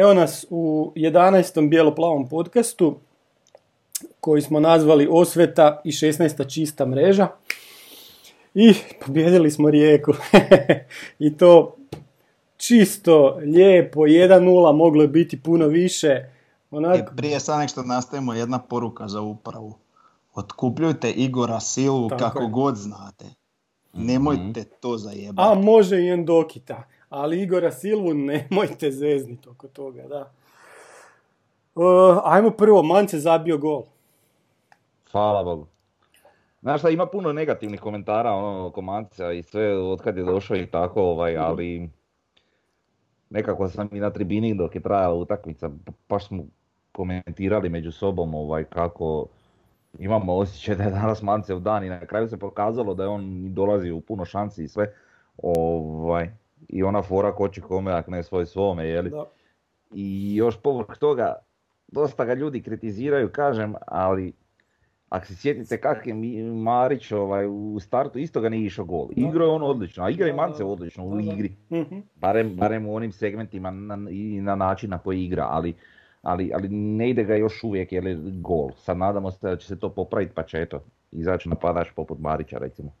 Evo nas u 11. bijelo-plavom podcastu koji smo nazvali Osveta i 16. čista mreža. I pobjedili smo Rijeku. I to čisto, lijepo, 1-0, moglo je biti puno više. Onak... E, prije sad što nastavimo jedna poruka za upravu. Otkupljujte Igora Silvu kako god znate. Nemojte to zajebati. A može i Endokita ali Igora Silvu nemojte zezniti oko toga, da. Uh, ajmo prvo, Mance zabio gol. Hvala Bogu. Znaš šta, ima puno negativnih komentara ono, oko Manca i sve od kad je došao i tako, ovaj, ali nekako sam i na tribini dok je trajala utakmica, baš smo komentirali među sobom ovaj, kako imamo osjećaj da je danas Mancev dan i na kraju se pokazalo da je on dolazi u puno šansi i sve. Ovaj, i ona fora ko će kome, ak ne svoj svome, jeli? Da. I još povrh toga, dosta ga ljudi kritiziraju, kažem, ali ako se sjetite kak je Marić ovaj, u startu, isto ga nije išao gol. Igro je on odlično, a igra i Mance odlično u igri. Mhm. Barem, barem u onim segmentima na, i na način na koji igra, ali, ali, ali ne ide ga još uvijek je gol. Sad nadamo se da će se to popraviti pa će eto, izaći napadač poput Marića recimo.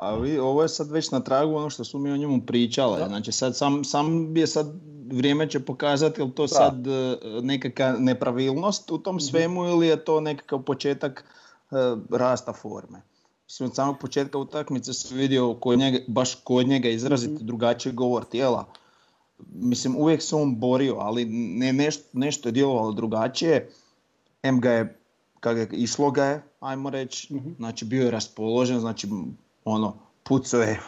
A vi, ovo je sad već na tragu ono što su mi o njemu pričali. Znači sad sam, sam je sad vrijeme će pokazati li to sad e, nekakva nepravilnost u tom mhm. svemu ili je to nekakav početak uh, rasta forme. Mislim, od samog početka utakmice se vidio kod njega, baš kod njega izraziti mm drugačiji govor tijela. Mislim, uvijek se on borio, ali ne, nešto, nešto je djelovalo drugačije. M ga je, kako je, išlo ga je, ajmo reći, mm znači bio je raspoložen, znači ono, pucao je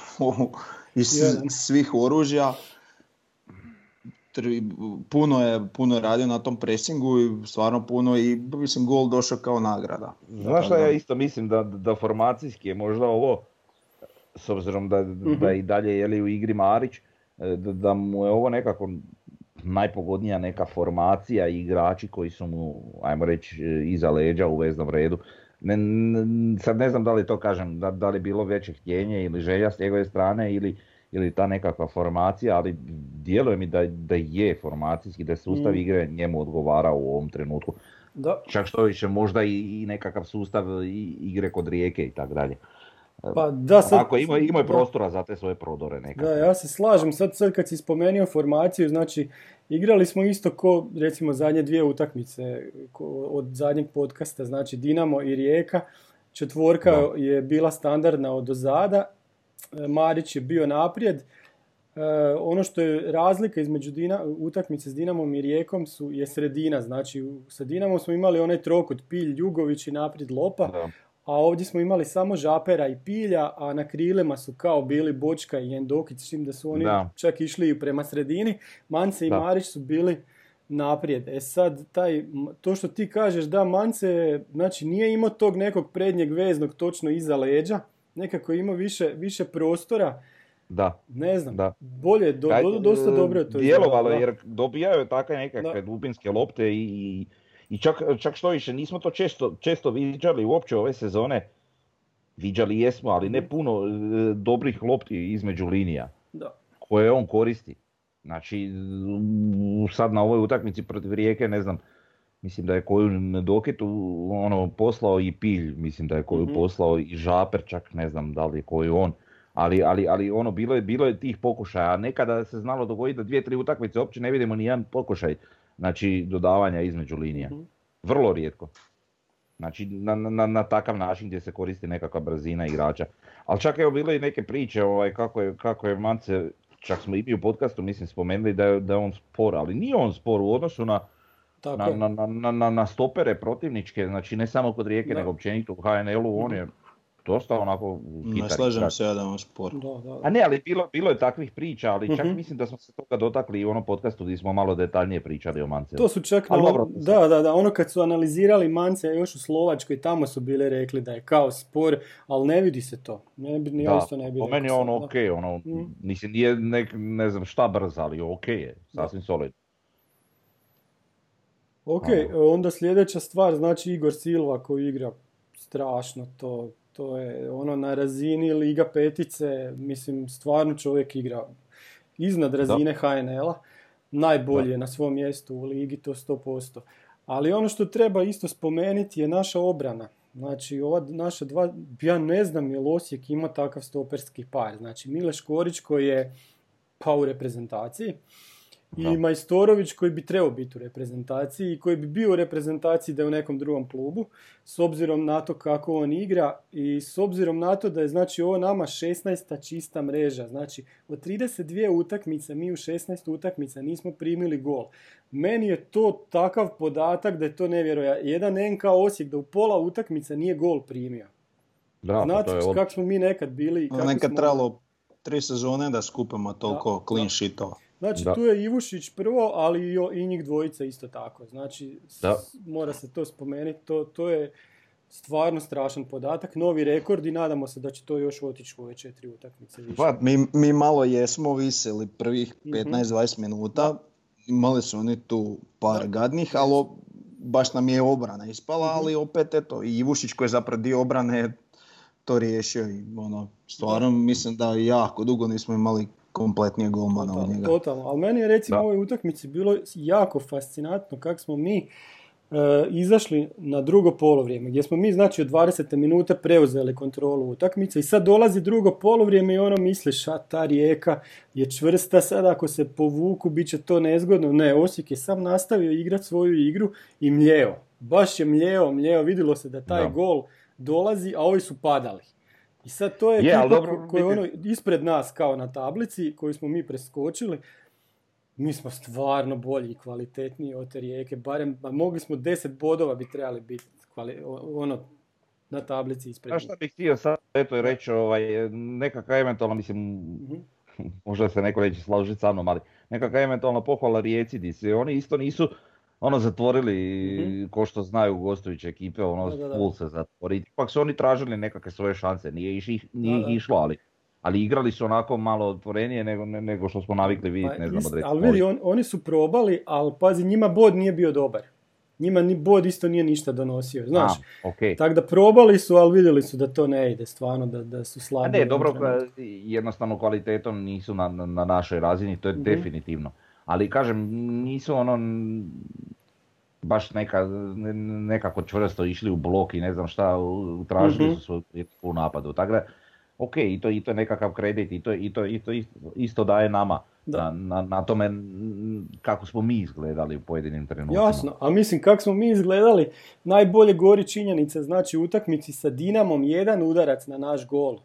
iz svih oružja. Puno je, puno radio na tom presingu i stvarno puno i mislim gol došao kao nagrada. Znaš šta ja isto mislim da, da formacijski je možda ovo, s obzirom da, da mhm. i dalje je li u igri Marić, e, da, da mu je ovo nekako najpogodnija neka formacija i igrači koji su mu, ajmo reći, e, iza leđa u veznom redu. Ne, sad ne znam da li to kažem, da, da li bilo veće htjenje ili želja s njegove strane ili, ili ta nekakva formacija, ali djeluje mi da, da je formacijski, da sustav mm. igre njemu odgovara u ovom trenutku. Da. Čak što više možda i, i nekakav sustav igre kod rijeke i tako dalje. Pa da sad... Ako ima, ima prostora za te svoje prodore nekako. Da, ja se slažem. Sad, sad kad si spomenuo formaciju, znači igrali smo isto ko recimo zadnje dvije utakmice od zadnjeg podcasta, znači Dinamo i Rijeka. Četvorka je bila standardna od ozada, Marić je bio naprijed. E, ono što je razlika između Dina, utakmice s Dinamom i Rijekom su, je sredina. Znači, sa Dinamom smo imali onaj trokut Pilj, Jugović i naprijed Lopa, a ovdje smo imali samo Žapera i Pilja, a na krilima su kao bili Bočka i Endokić, s da su oni čak išli prema sredini. Mance i Marić su bili naprijed. E sad, taj, to što ti kažeš, da, Mance znači, nije imao tog nekog prednjeg veznog točno iza leđa, nekako je imao više, više prostora. Da. Ne znam, da. bolje, do, do, dosta dobro je to Djelovalo jer dobijaju je takve nekakve dubinske lopte i i čak, čak što više, nismo to često, često viđali uopće ove sezone. Viđali jesmo, ali ne puno e, dobrih lopti između linija da. koje on koristi. Znači, sad na ovoj utakmici protiv Rijeke, ne znam, mislim da je koju doketu ono, poslao i Pilj, mislim da je koju mm poslao i Žaper, čak ne znam da li je koju on. Ali, ali, ali ono, bilo je, bilo je tih pokušaja. Nekada se znalo dogoditi da dvije, tri utakmice uopće ne vidimo ni jedan pokušaj znači dodavanja između linija. Mhm. Vrlo rijetko. Znači na, na, na, takav način gdje se koristi nekakva brzina igrača. Ali čak evo bile i neke priče ovaj, kako, je, kako je Mance, čak smo i mi u podcastu mislim spomenuli da je, da je on spor, ali nije on spor u odnosu na, na, na, na, na, stopere protivničke, znači ne samo kod Rijeke nego općenito u HNL-u, on je dosta onako. Ne slažem se ja da on spor. Da, da. A ne, ali bilo, bilo je takvih priča, ali čak mhm. mislim da smo se toga dotakli i u onom podcastu gdje smo malo detaljnije pričali o Mance. To su čak, na, dobro, da, da, da, ono kad su analizirali Mance još u Slovačkoj, tamo su bile rekli da je kao spor, ali ne vidi se to. Ne, ni da, isto ne bi po meni je ono ok, ono, mm. mislim, nije ne, ne znam šta brz, ali ok je, sasvim solid. Ok, onda sljedeća stvar, znači Igor Silva koji igra strašno to, to je ono na razini Liga petice, mislim stvarno čovjek igra iznad razine HNL-a. najbolji je na svom mjestu u ligi, to 100%. Ali ono što treba isto spomenuti je naša obrana. Znači, ova naša dva, ja ne znam je Osijek ima takav stoperski par. Znači, Mile Škorić koji je pa u reprezentaciji, i Majstorović koji bi trebao biti u reprezentaciji i koji bi bio u reprezentaciji da je u nekom drugom klubu s obzirom na to kako on igra i s obzirom na to da je znači ovo nama 16. čista mreža. Znači od 32 utakmice mi u 16 utakmica nismo primili gol. Meni je to takav podatak da je to nevjerojatno. Jedan NK Osijek da u pola utakmica nije gol primio. Da, pa Znate kako smo mi nekad bili. Kako nekad smo... trebalo tri sezone da skupimo toliko da, clean sheetova. Znači tu je Ivušić prvo, ali i, njih dvojica isto tako. Znači mora se to spomenuti, to, to je stvarno strašan podatak, novi rekord i nadamo se da će to još otići u ove četiri utakmice više. Pa, mi, mi malo jesmo viseli prvih 15-20 mhm. minuta, imali su oni tu par gadnih, ali baš nam je obrana ispala, mhm. ali opet eto, i Ivušić koji je zapravo dio obrane to riješio i ono, stvarno mislim da jako dugo nismo imali kompletnije golmana od njega. Totalno, ali meni je recimo u ovoj utakmici bilo jako fascinantno kako smo mi e, izašli na drugo polovrijeme, gdje smo mi znači od 20. minuta preuzeli kontrolu utakmice i sad dolazi drugo polovrijeme i ono misliš, a ta rijeka je čvrsta, sad ako se povuku bit će to nezgodno. Ne, Osijek je sam nastavio igrati svoju igru i mljeo. Baš je mljeo, mljeo, vidjelo se da taj gol dolazi, a ovi su padali. I sad to je ekipa dobro, koja je ono ispred nas kao na tablici koju smo mi preskočili. Mi smo stvarno bolji i kvalitetniji od te rijeke. Barem, mogli smo 10 bodova bi trebali biti ono, na tablici ispred. A šta bih htio sad eto reći, ovaj, nekakva eventualno, mislim, mm možda se neko neće složiti sa mnom, ali nekakva eventualna pohvala rijeci, di se oni isto nisu ono zatvorili, mm ko što znaju gostujuće ekipe, ono full se zatvori. Ipak su oni tražili nekakve svoje šanse, nije, iš, nije išlo, ali, ali igrali su onako malo otvorenije nego, nego što smo navikli vidjeti, pa ne znam, Ali vidi, on, oni su probali, ali pazi, njima bod nije bio dobar. Njima ni bod isto nije ništa donosio, znaš. Okay. Tako da probali su, ali vidjeli su da to ne ide, stvarno, da, da su slabi. ne, dobro, jednostavno kvalitetom nisu na, na našoj razini, to je mhm. definitivno ali kažem, nisu ono baš neka, nekako čvrsto išli u blok i ne znam šta, tražili mm-hmm. su u napadu. Tako da, ok, i to, i to je nekakav kredit i to, i to, i to isto daje nama na, na, na, tome kako smo mi izgledali u pojedinim trenucima. Jasno, a mislim kako smo mi izgledali, najbolje gori činjenice, znači u utakmici sa Dinamom jedan udarac na naš gol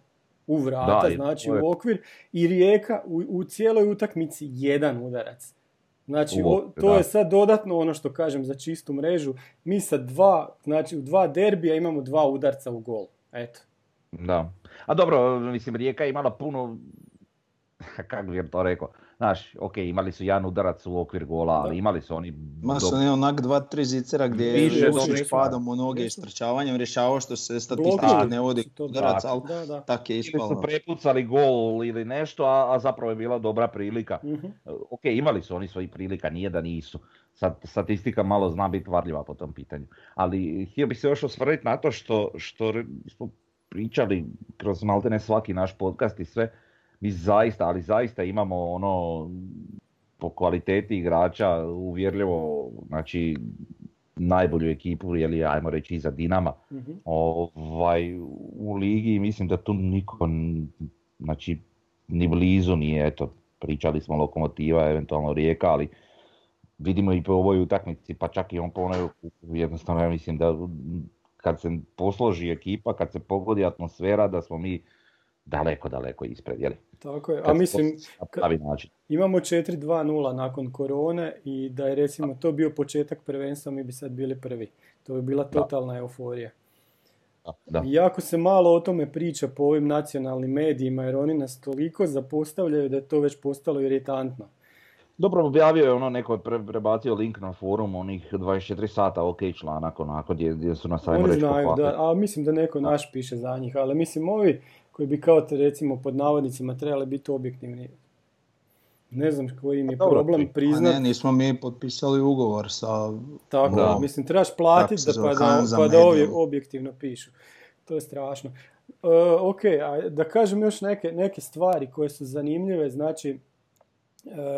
u vrata, znači u okvir i Rijeka u, u cijeloj utakmici jedan udarac. Znači, to je sad dodatno ono što kažem za čistu mrežu. Mi sa dva, znači u dva derbija imamo dva udarca u gol. Eto. Da. A dobro, mislim, Rijeka je imala puno, kako bih to rekao, Znaš, ok, imali su jedan udarac u okvir gola, ali imali su oni... Ma su oni onak dva, tri zicera gdje je učiš padom u noge i strčavanjem rješavao što se statistički ne vodi udarac, ali tak je ispalo. Ili su prepucali gol ili nešto, a, a zapravo je bila dobra prilika. uh Ok, imali su oni svojih prilika, nije da nisu. Sad, statistika malo zna biti varljiva po tom pitanju. Ali htio bih se još osvrnuti na to što, što smo pričali kroz maltene svaki naš podcast i sve, mi zaista, ali zaista imamo ono po kvaliteti igrača uvjerljivo, znači najbolju ekipu, li ajmo reći iza Dinama, mm ovaj, u ligi mislim da tu niko, znači ni blizu nije, eto, pričali smo lokomotiva, eventualno rijeka, ali vidimo i po ovoj utakmici, pa čak i on po onoj, jednostavno ja mislim da kad se posloži ekipa, kad se pogodi atmosfera, da smo mi daleko, daleko ispred, jeli? Tako je, a mislim, imamo 4-2-0 nakon korone i da je recimo to bio početak prvenstva, mi bi sad bili prvi. To bi bila totalna euforija. Da. jako se malo o tome priča po ovim nacionalnim medijima, jer oni nas toliko zapostavljaju da je to već postalo iritantno. Dobro, objavio je ono, neko prebacio link na forum, onih 24 sata ok članak, onako, gdje, gdje su nas ajmo reći znaju, da, a mislim da neko naš piše za njih, ali mislim ovi koji bi kao te recimo pod navodnicima trebali biti objektivni. Ne znam koji im je pa problem priznat. Ne, nismo mi potpisali ugovor sa... Tako, da, mislim, trebaš platiti da pa da, pa da ovi objektivno pišu. To je strašno. Uh, ok, a da kažem još neke, neke stvari koje su zanimljive, znači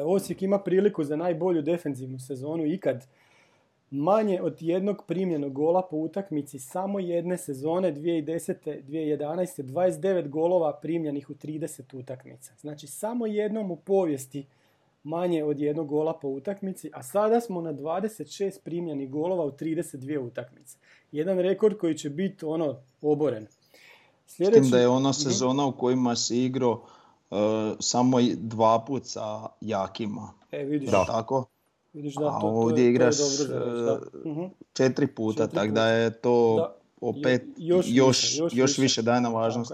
Osijek ima priliku za najbolju defenzivnu sezonu ikad. Manje od jednog primljenog gola po utakmici samo jedne sezone 2010. 2011. 29 golova primljenih u 30 utakmica. Znači samo jednom u povijesti manje od jednog gola po utakmici, a sada smo na 26 primljenih golova u 32 utakmice. Jedan rekord koji će biti ono oboren. Sljedeći... da je ona mhm. sezona u kojima se igrao uh, samo dva put sa jakima. E, vidiš. Da. Tako? Vidiš da, A to, ovdje to, igraš to dobro, uh, četiri puta, tako da je to da. opet još, još, više, još, još više daje na važnost.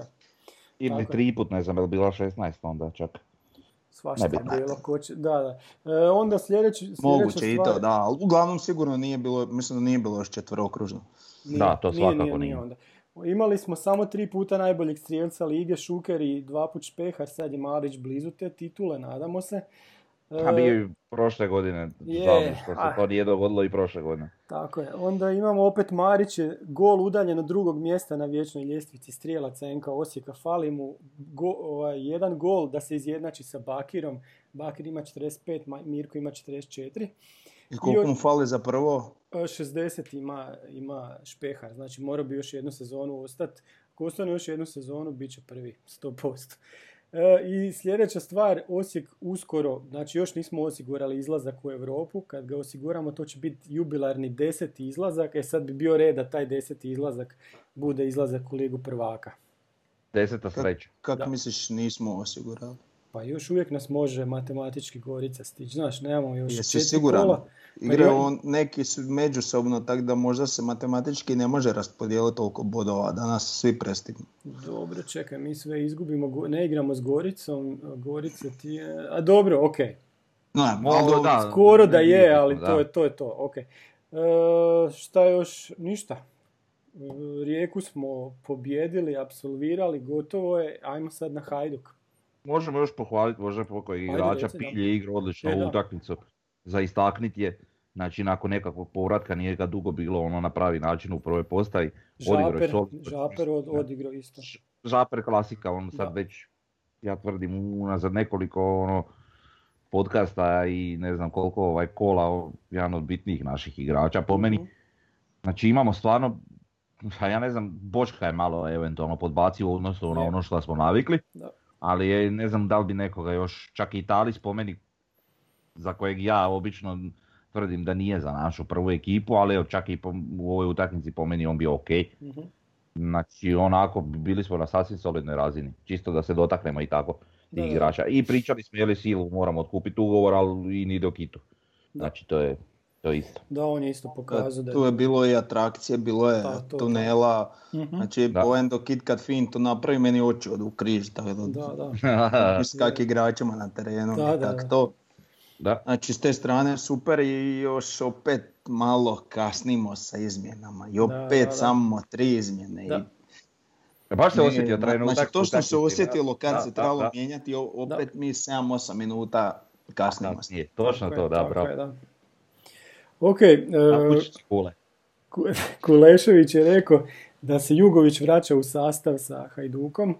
Ili tri put, ne znam, je bila 16 onda čak. Svašta je bilo, ko će, da, da. E, onda sljedeći, sljedeća Moguće stvar... i to, da, ali uglavnom sigurno nije bilo, mislim da nije bilo još četvrokružno. Nije, da, to svakako nije. nije, nije. Onda. Imali smo samo tri puta najboljeg strijelca lige, Šuker i dva put Špehar, sad je Marić blizu te titule, nadamo se. A bio i prošle godine, je, što se to nije dogodilo i prošle godine. Tako je. Onda imamo opet Marić, gol udaljen od drugog mjesta na vječnoj ljestvici strijelaca NK Osijeka. Fali mu go, ovaj, jedan gol da se izjednači sa Bakirom. Bakir ima 45, Mirko ima 44. I koliko mu fali za prvo? 60 ima, ima Špehar, znači mora bi još jednu sezonu ostati. Ako ostane još jednu sezonu, bit će prvi, 100%. E, I sljedeća stvar, Osijek uskoro, znači još nismo osigurali izlazak u Europu, kad ga osiguramo to će biti jubilarni deseti izlazak, e sad bi bio red da taj deseti izlazak bude izlazak u Ligu prvaka. Deseta sreća. Kako misliš nismo osigurali? Pa još uvijek nas može matematički Gorica stići, znaš, nemamo još Jesi siguran? kola. Igraju on... neki su međusobno, tako da možda se matematički ne može raspodijeliti toliko bodova, da nas svi prestignu. Dobro, čekaj, mi sve izgubimo, ne igramo s Goricom, Gorica ti je... A dobro, ok. No, malo, da, skoro da je, ali To, je, to je to, ok. E, šta još? Ništa. E, Rijeku smo pobjedili, absolvirali, gotovo je, ajmo sad na Hajduk. Možemo još pohvaliti možda pokoj igrača, Pilje igra odlično e, utakmicu za istaknit je, znači nakon nekakvog povratka nije ga dugo bilo ono na pravi način u prvoj postavi. Žaper, žaper od, odigrao isto. Žaper klasika, on sad već, ja tvrdim, unazad nekoliko ono, podcasta i ne znam koliko ovaj kola, jedan od bitnijih naših igrača po meni. Mhm. Znači imamo stvarno, a ja ne znam, Bočka je malo eventualno podbacio u odnosu na ono što smo navikli. Da. Ali je, ne znam da li bi nekoga još, čak i Itali spomeni za kojeg ja obično tvrdim da nije za našu prvu ekipu, ali evo čak i po, u ovoj utakmici po meni on bio ok. mm Znači onako bili smo na sasvim solidnoj razini, čisto da se dotaknemo i tako tih igrača. I pričali smo je li silu moramo otkupiti ugovor, ali i ni do kitu. Znači to je to isto. Da, on je isto pokazao da... Tu je bilo i atrakcije, bilo je pa, to, tunela, to. Mhm. znači da. Poen do Kit Kat Fin to napravi meni oči od u križ, tako da, da, da. s kak igračima na terenu, da, da, da. to. Da. Znači s te strane super i još opet malo kasnimo sa izmjenama i opet samo tri izmjene. Da. I... Baš se osjetio trenutak. Znači to što se osjetilo kad se trebalo mijenjati, opet mi 7-8 minuta kasnimo. Točno to, da, bravo. Ok, uh, Kulešević je rekao da se Jugović vraća u sastav sa Hajdukom.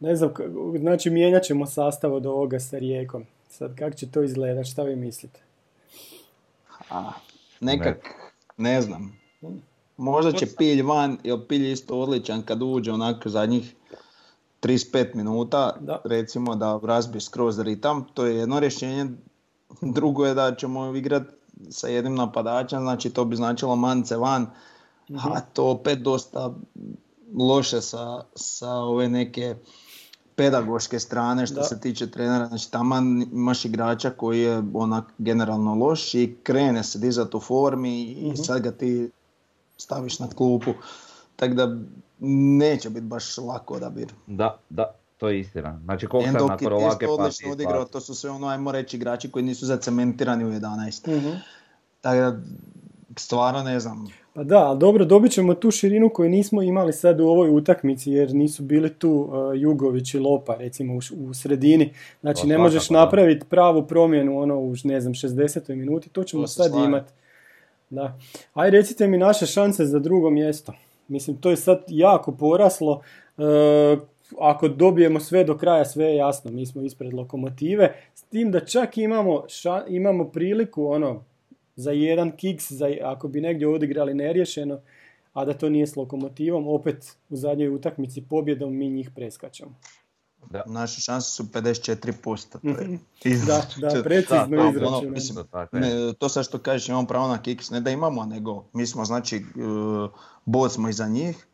Ne znam, znači mijenjat ćemo sastav od ovoga sa Rijekom. Sad, kako će to izgledati? Šta vi mislite? A, nekak, ne, znam. Možda će Pilj van, jer Pilj je isto odličan kad uđe onako zadnjih 35 minuta, da. recimo da razbije skroz ritam, to je jedno rješenje. Drugo je da ćemo igrati sa jednim napadačem, znači to bi značilo mance van, a to opet dosta loše sa, sa ove neke pedagoške strane što se tiče trenera, znači tamo imaš igrača koji je onak generalno loš i krene se dizati u formi i mhm. sad ga ti staviš na klupu. Tako da neće biti baš lako odabir. Da, da, to je istina. Znači koliko sam nakon ovake odlično odigrao, to su sve ono, ajmo reći, igrači koji nisu zacementirani u 11. mm Tako da, stvarno ne znam. Pa da, ali dobro, dobit ćemo tu širinu koju nismo imali sad u ovoj utakmici jer nisu bili tu uh, Jugović i Lopa recimo u, sredini. Znači ne možeš napraviti pravu promjenu ono u ne znam 60. minuti, to ćemo sad imati. Da. Aj recite mi naše šanse za drugo mjesto. Mislim to je sad jako poraslo. Uh, ako dobijemo sve do kraja, sve je jasno, mi smo ispred lokomotive, s tim da čak imamo, imamo priliku ono, za jedan kiks, za, ako bi negdje odigrali neriješeno, a da to nije s lokomotivom, opet u zadnjoj utakmici pobjedom mi njih preskačemo. Da. Naše šanse su 54%. To, je da, da, precizno da, ono, to sad što kažeš imamo pravo na kiks, ne da imamo, nego mi smo znači uh, bod smo iza njih.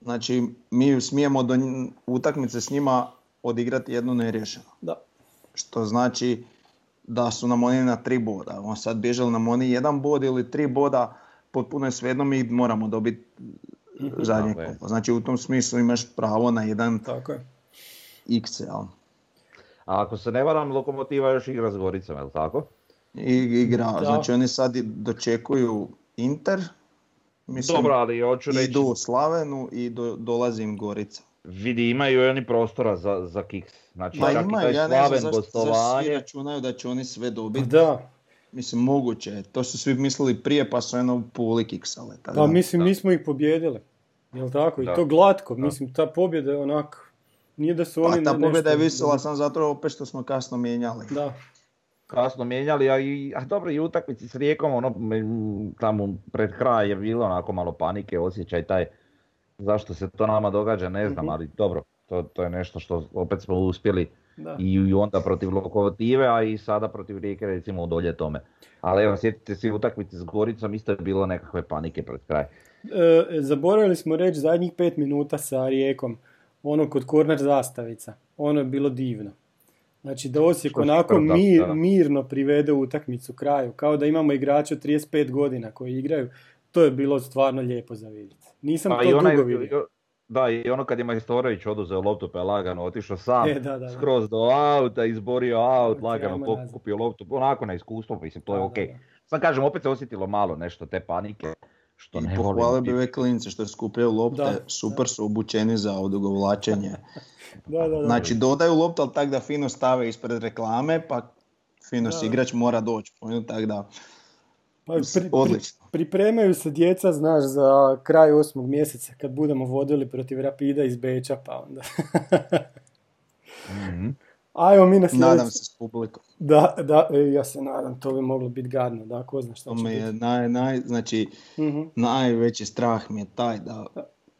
Znači mi smijemo do utakmice s njima odigrati jednu neriješeno. Da. Što znači da su nam oni na tri boda. On sad bježali nam oni jedan bod ili tri boda, potpuno je svejedno mi moramo dobiti mhm. zadnje kopa. Znači u tom smislu imaš pravo na jedan Tako je. X, jel? A ako se ne varam, Lokomotiva još igra s Goricom, je tako? I, igra, znači oni sad dočekuju Inter, mislim, Dobro, ali hoću reći... idu u Slavenu i do, dolazi im Gorica. Vidi, imaju oni prostora za, za kiks. Znači, Ma ima, ja ne znam zašto, zašto svi računaju da će oni sve dobiti. Da. Mislim, moguće. To su svi mislili prije, pa su jedno puli kiksale. Pa mislim, mi smo ih pobjedili. Jel tako? I to glatko. Mislim, ta pobjeda je onak... Nije da su pa oni ta pobjeda je visela sam zato opet što smo kasno mijenjali. Da. Kasno mijenjali, a, i, a dobro i utakmici s Rijekom, ono, tamo pred kraj je bilo onako malo panike, osjećaj taj zašto se to nama događa, ne znam, mhm. ali dobro, to, to je nešto što opet smo uspjeli da. i onda protiv Lokomotive, a i sada protiv Rijeke recimo odolje tome. Ali evo, sjetite se utakmice s Goricom, isto je bilo nekakve panike pred kraj. E, zaboravili smo reći zadnjih pet minuta sa Rijekom ono kod korner zastavica, ono je bilo divno. Znači da Osijek onako mir, mirno privede utakmicu kraju, kao da imamo igrače od 35 godina koji igraju, to je bilo stvarno lijepo za vidjeti. Nisam to dugo vidio. Da, i ono kad je Majstorović oduzeo loptu pa je lagano otišao sam, e, da, da, skroz do auta, izborio aut, lagano pokupio loptu, onako na iskustvo, mislim, to je ok. Sam kažem, opet se osjetilo malo nešto te panike. Što I pohvale bi ove klince što je skupljaju lopte, super su obučeni za odugovlačenje. da, da, Znači dodaju loptu, ali tako da fino stave ispred reklame, pa fino si igrač mora doći. Tako da, pa, pri, odlično. pripremaju se djeca, znaš, za kraj osmog mjeseca kad budemo vodili protiv Rapida iz Beča, pa onda... mm-hmm. Ajmo mi na sljedeći. Nadam se s publikom. Da, da, e, ja se nadam, to bi moglo biti gadno, da, ko zna šta će je naj, naj, znači, uh najveći strah mi je taj da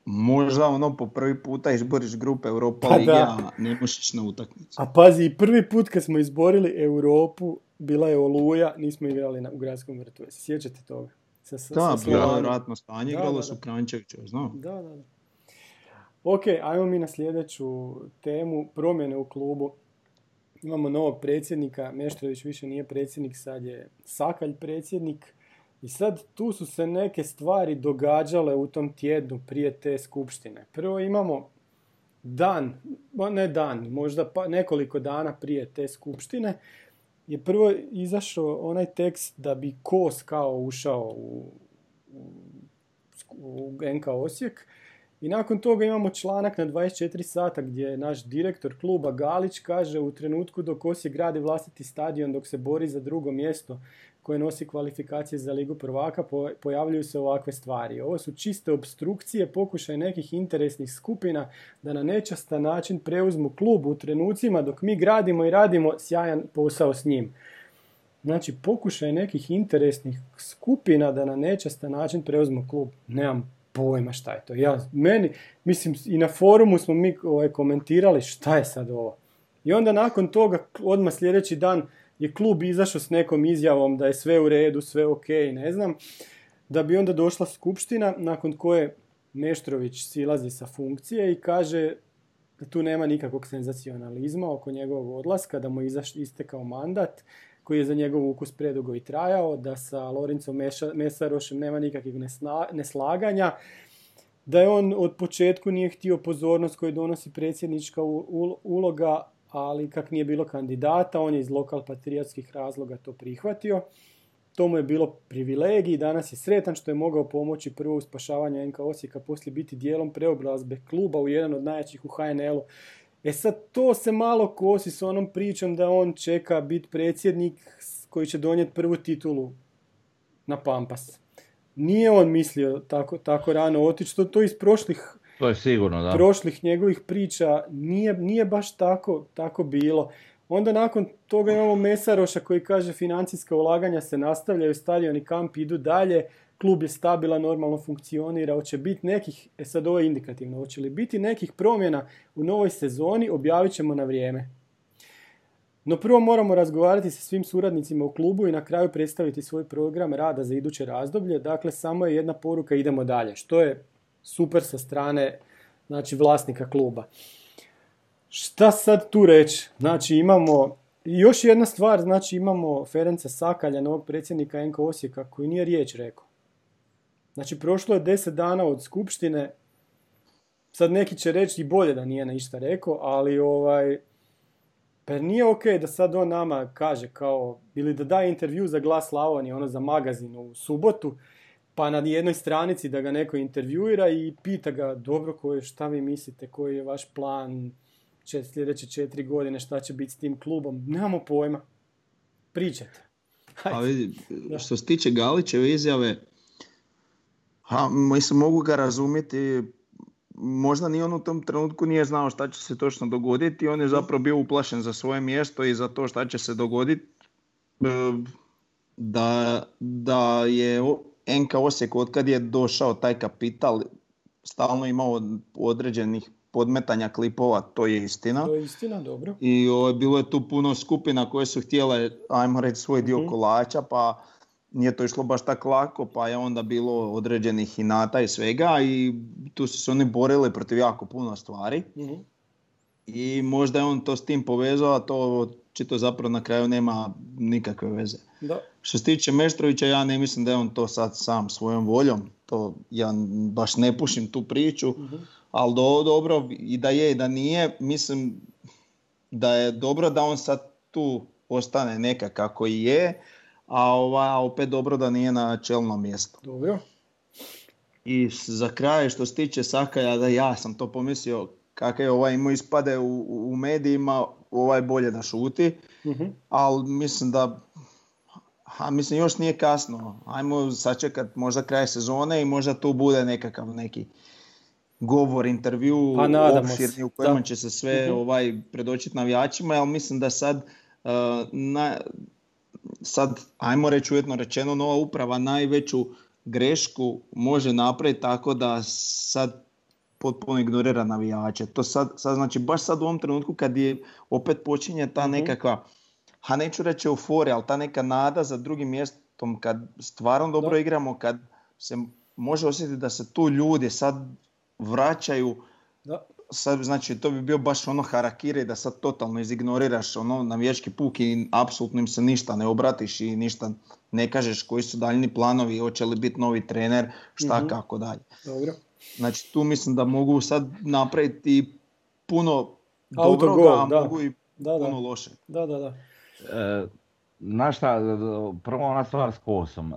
možda ono po prvi puta izboriš grupe Europa pa Lige, a ne možeš na utakmicu. A pazi, prvi put kad smo izborili Europu, bila je Oluja, nismo igrali na, u gradskom vrtu. Sjećate toga? Sa, sa, da, bilo je ratno stanje, igralo su Krančevića, znam. Da, da, da. Ok, ajmo mi na sljedeću temu, promjene u klubu imamo novog predsjednika, Meštrović više nije predsjednik, sad je Sakalj predsjednik. I sad tu su se neke stvari događale u tom tjednu prije te skupštine. Prvo imamo dan, ne dan, možda pa nekoliko dana prije te skupštine je prvo izašao onaj tekst da bi Kos kao ušao u, u, u NK Osijek i nakon toga imamo članak na 24 sata gdje naš direktor kluba Galić kaže u trenutku dok Osijek gradi vlastiti stadion dok se bori za drugo mjesto koje nosi kvalifikacije za Ligu prvaka, pojavljuju se ovakve stvari. Ovo su čiste obstrukcije, pokušaj nekih interesnih skupina da na nečastan način preuzmu klub u trenucima dok mi gradimo i radimo sjajan posao s njim. Znači, pokušaj nekih interesnih skupina da na nečastan način preuzmu klub. Nemam pojma šta je to. Ja, meni, mislim, i na forumu smo mi ovaj, komentirali šta je sad ovo. I onda nakon toga, odmah sljedeći dan, je klub izašao s nekom izjavom da je sve u redu, sve ok, ne znam. Da bi onda došla skupština, nakon koje Meštrović silazi sa funkcije i kaže da tu nema nikakvog senzacionalizma oko njegovog odlaska, da mu je istekao mandat koji je za njegov ukus predugo i trajao, da sa Lorincom Mesarošem nema nikakvih neslaganja, da je on od početku nije htio pozornost koju donosi predsjednička uloga, ali kak nije bilo kandidata, on je iz lokal patriotskih razloga to prihvatio. To mu je bilo privilegij, danas je sretan što je mogao pomoći prvo u spašavanju NK Osijeka, poslije biti dijelom preobrazbe kluba u jedan od najjačih u HNL-u. E sad to se malo kosi s onom pričom da on čeka biti predsjednik koji će donijeti prvu titulu na Pampas. Nije on mislio tako, tako rano otići, to, to iz prošlih to je sigurno, da. prošlih njegovih priča nije, nije baš tako, tako bilo. Onda nakon toga imamo Mesaroša koji kaže financijska ulaganja se nastavljaju, stadion i kamp idu dalje, klub je stabilan, normalno funkcionira, hoće biti nekih, e sad ovo je indikativno, hoće li biti nekih promjena u novoj sezoni, objavit ćemo na vrijeme. No prvo moramo razgovarati sa svim suradnicima u klubu i na kraju predstaviti svoj program rada za iduće razdoblje. Dakle, samo je jedna poruka, idemo dalje. Što je super sa strane znači, vlasnika kluba. Šta sad tu reći? Znači imamo još jedna stvar, znači imamo Ferenca Sakalja, novog predsjednika NK Osijeka, koji nije riječ rekao. Znači prošlo je deset dana od skupštine, sad neki će reći i bolje da nije ništa rekao, ali ovaj, pa nije ok da sad on nama kaže kao, ili da daje intervju za glas Slavonije, ono za magazin u subotu, pa na jednoj stranici da ga neko intervjuira i pita ga, dobro, koje, šta vi mislite, koji je vaš plan, će sljedeće četiri godine, šta će biti s tim klubom, nemamo pojma. Pričate. A vidi, što se tiče Galićeve izjave, ha, mislim, mogu ga razumjeti, možda ni on u tom trenutku nije znao šta će se točno dogoditi, on je zapravo bio uplašen za svoje mjesto i za to šta će se dogoditi. E, da, da je NK Osijek od kad je došao taj kapital stalno imao određenih podmetanja klipova, to je istina. To je istina, dobro. I o, bilo je tu puno skupina koje su htjele, ajmo reći, svoj dio uh kolača, pa nije to išlo baš tako lako, pa je onda bilo određenih inata i svega i tu su se oni borili protiv jako puno stvari. Mhm. I možda je on to s tim povezao, a to čito zapravo na kraju nema nikakve veze. Da. Što se tiče Meštrovića, ja ne mislim da je on to sad sam svojom voljom. To ja baš ne pušim tu priču, uh ali do, dobro i da je i da nije, mislim da je dobro da on sad tu ostane neka kako i je, a ova, opet dobro da nije na čelnom mjestu. Dobro. I za kraj što se tiče Sakaja, da ja sam to pomislio kakav je ovaj imao ispade u, u medijima, ovaj bolje da šuti, uh ali mislim da a mislim još nije kasno. Ajmo sačekat možda kraj sezone i možda tu bude nekakav neki govor, intervju pa, opširni u kojem će se sve uh ovaj predočiti navijačima, ali mislim da sad uh, na, sad, ajmo reći ujetno rečeno, nova uprava najveću grešku može napraviti tako da sad potpuno ignorira navijače. To sad, sad, znači baš sad u ovom trenutku kad je opet počinje ta mhm. nekakva, ha neću reći euforija, ali ta neka nada za drugim mjestom kad stvarno dobro igramo, kad se može osjetiti da se tu ljudi sad vraćaju da. Sad, znači, to bi bio baš ono harakiri da sad totalno izignoriraš ono navijački puk i apsolutno im se ništa ne obratiš i ništa ne kažeš koji su daljni planovi, hoće li biti novi trener, šta mm kako dalje. Dobro. Znači tu mislim da mogu sad napraviti puno dobroga, a mogu i da, puno loše. Da, da, da. E, znaš šta, prvo ona stvar s kosom. E,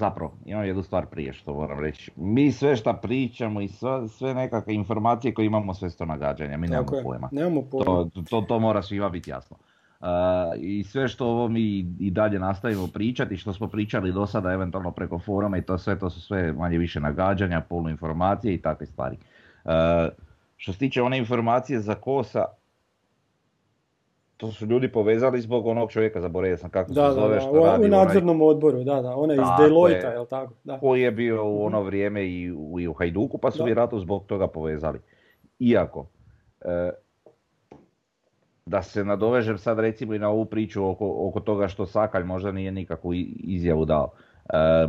Zapravo, imam jednu stvar prije što moram reći. Mi sve što pričamo i sve, sve nekakve informacije koje imamo, sve sto nagađanja, mi nemamo pojma. Nemamo pojma. To, to, to mora svima biti jasno. Uh, I sve što ovo mi i dalje nastavimo pričati, što smo pričali do sada eventualno preko foruma i to sve, to su sve manje više nagađanja, informacije i takve stvari. Uh, što se tiče one informacije za Kosa, to su ljudi povezali zbog onog čovjeka, zaboravio sam kako da, se zove, da, što radi. U nadzornom odboru, da, da, onaj iz Deloitte, je tako? Da. Koji je bio u ono mhm. vrijeme i u, i u Hajduku, pa su vjerojatno zbog toga povezali. Iako, e, da se nadovežem sad recimo i na ovu priču oko, oko toga što Sakalj možda nije nikakvu izjavu dao. E,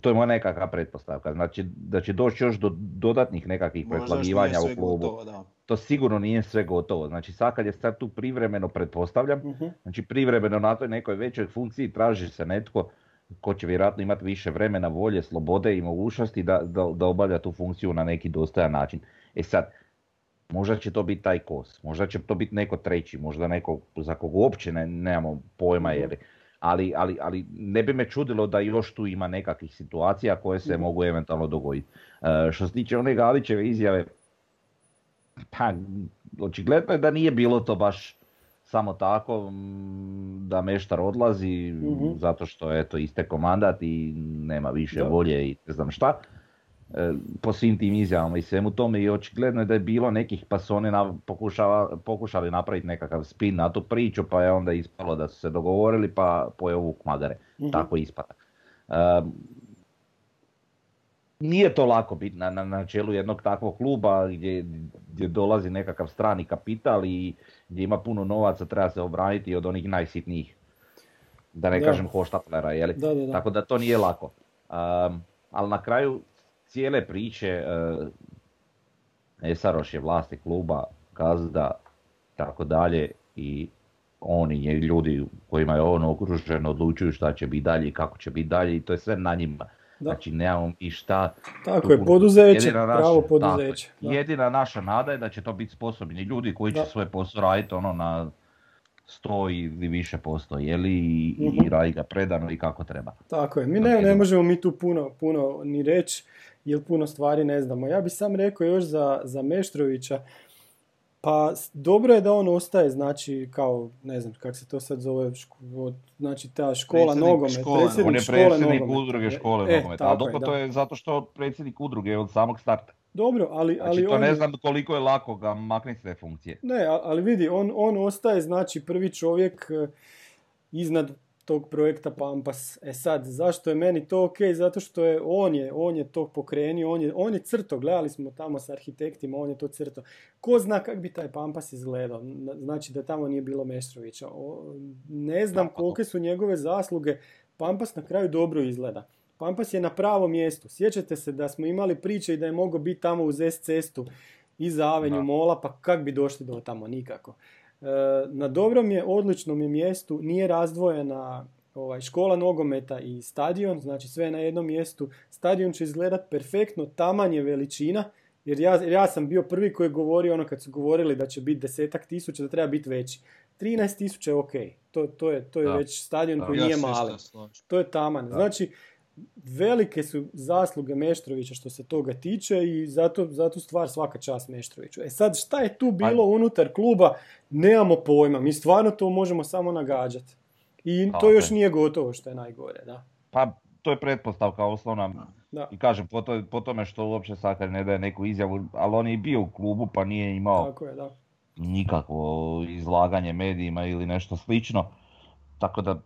to je moja nekakva pretpostavka. Znači da će doći još do dodatnih nekakvih preslagivanja u klubu. To sigurno nije sve gotovo. Znači sad kad je sad tu privremeno pretpostavljam, uh znači privremeno na toj nekoj većoj funkciji traži se netko ko će vjerojatno imati više vremena, volje, slobode i mogućnosti da, da, da obavlja tu funkciju na neki dostojan način. E sad, možda će to biti taj kos, možda će to biti neko treći, možda neko za kog uopće ne, nemamo pojma uh jer ali, ali, ali ne bi me čudilo da još tu ima nekakvih situacija koje se mhm. mogu eventualno dogoditi. E, što se tiče one Galićeve izjave, pa očigledno je da nije bilo to baš samo tako da Meštar odlazi mm zato što je to iste mandat i nema više volje i ne znam šta. E, po svim tim izjavama i svemu tome i očigledno je da je bilo nekih pa su oni pokušali napraviti nekakav spin na tu priču pa je onda ispalo da su se dogovorili pa pojeo vuk magare, mhm. tako ispada. nije to lako biti na, na, na čelu jednog takvog kluba gdje, gdje dolazi nekakav strani kapital i gdje ima puno novaca, treba se obraniti od onih najsitnijih da ne kažem hoštaplera, jeli? Da, da, Tako da to nije lako. Um, ali na kraju cijele priče uh, Esaroš je vlasnik kluba, gazda, tako dalje i oni je ljudi kojima je on okružen odlučuju šta će biti dalje i kako će biti dalje i to je sve na njima. Da. Znači nemamo i šta... Tako je, poduzeće, pravo poduzeće. jedina naša nada je da će to biti sposobni ljudi koji će svoj posao raditi ono na sto ili više posto, je li i, uh radi ga predano i kako treba. Tako je, mi ne, ne možemo mi tu puno, puno ni reći, jer puno stvari ne znamo. Ja bih sam rekao još za, za Meštrovića, pa dobro je da on ostaje, znači, kao, ne znam kako se to sad zove, znači ta škola nogomet, predsjednik On je predsjednik udruge škole e, nogometa, ali dobro to je zato što predsjednik udruge od samog starta. Dobro, ali... Znači, ali to ne znam koliko je lako ga maknuti s te funkcije. Ne, ali vidi, on, on ostaje znači prvi čovjek e, iznad tog projekta Pampas. E sad, zašto je meni to ok? Zato što je on je, on je to pokrenio, on je, on je crto, gledali smo tamo s arhitektima, on je to crto. Ko zna kak bi taj Pampas izgledao? Znači da tamo nije bilo Meštrovića. Ne znam kolike su njegove zasluge. Pampas na kraju dobro izgleda. Pampas je na pravom mjestu. Sjećate se da smo imali priče i da je mogao biti tamo uz S cestu iza Avenju Mola, pa kak bi došli do tamo? Nikako. E, na dobrom je, odličnom je mjestu, nije razdvojena ovaj, škola nogometa i stadion, znači sve je na jednom mjestu. Stadion će izgledat perfektno, taman je veličina, jer ja, ja sam bio prvi koji je govorio ono kad su govorili da će biti desetak tisuća, da treba biti veći. 13 tisuća je ok, to, to je, to je već stadion koji nije mali. To je taman. Znači, velike su zasluge Meštrovića što se toga tiče i zato, zato stvar svaka čast Meštroviću. E sad šta je tu bilo unutar kluba, nemamo pojma, mi stvarno to možemo samo nagađati. I to još nije gotovo što je najgore, da. Pa to je pretpostavka osnovna. Da. I kažem, po, to, po tome što uopće Sakar ne daje neku izjavu, ali on je bio u klubu pa nije imao Tako je, da. nikakvo izlaganje medijima ili nešto slično. Tako da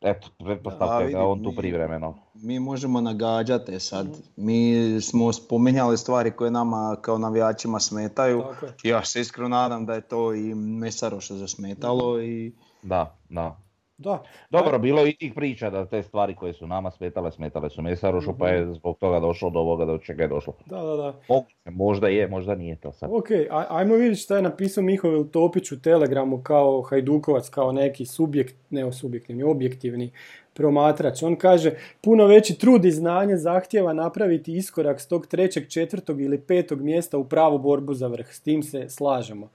eto, pretpostavka da on tu privremeno. Mi možemo nagađati e sad. Mi smo spominjali stvari koje nama kao navijačima smetaju. Ja se iskreno nadam da je to i Mesaroša zasmetalo. I... Da, da. Da. Dobro, bilo je i tih priča da te stvari koje su nama smetale, smetale su Mesarošu, pa je mhm. zbog toga došlo do ovoga do čega je došlo. Da, da, da. možda je, možda nije to sad. Ok, ajmo vidjeti šta je napisao Mihovil Topić u Telegramu kao Hajdukovac, kao neki subjekt, ne subjektivni, objektivni promatrač. On kaže, puno veći trud i znanje zahtjeva napraviti iskorak s tog trećeg, četvrtog ili petog mjesta u pravu borbu za vrh. S tim se slažemo.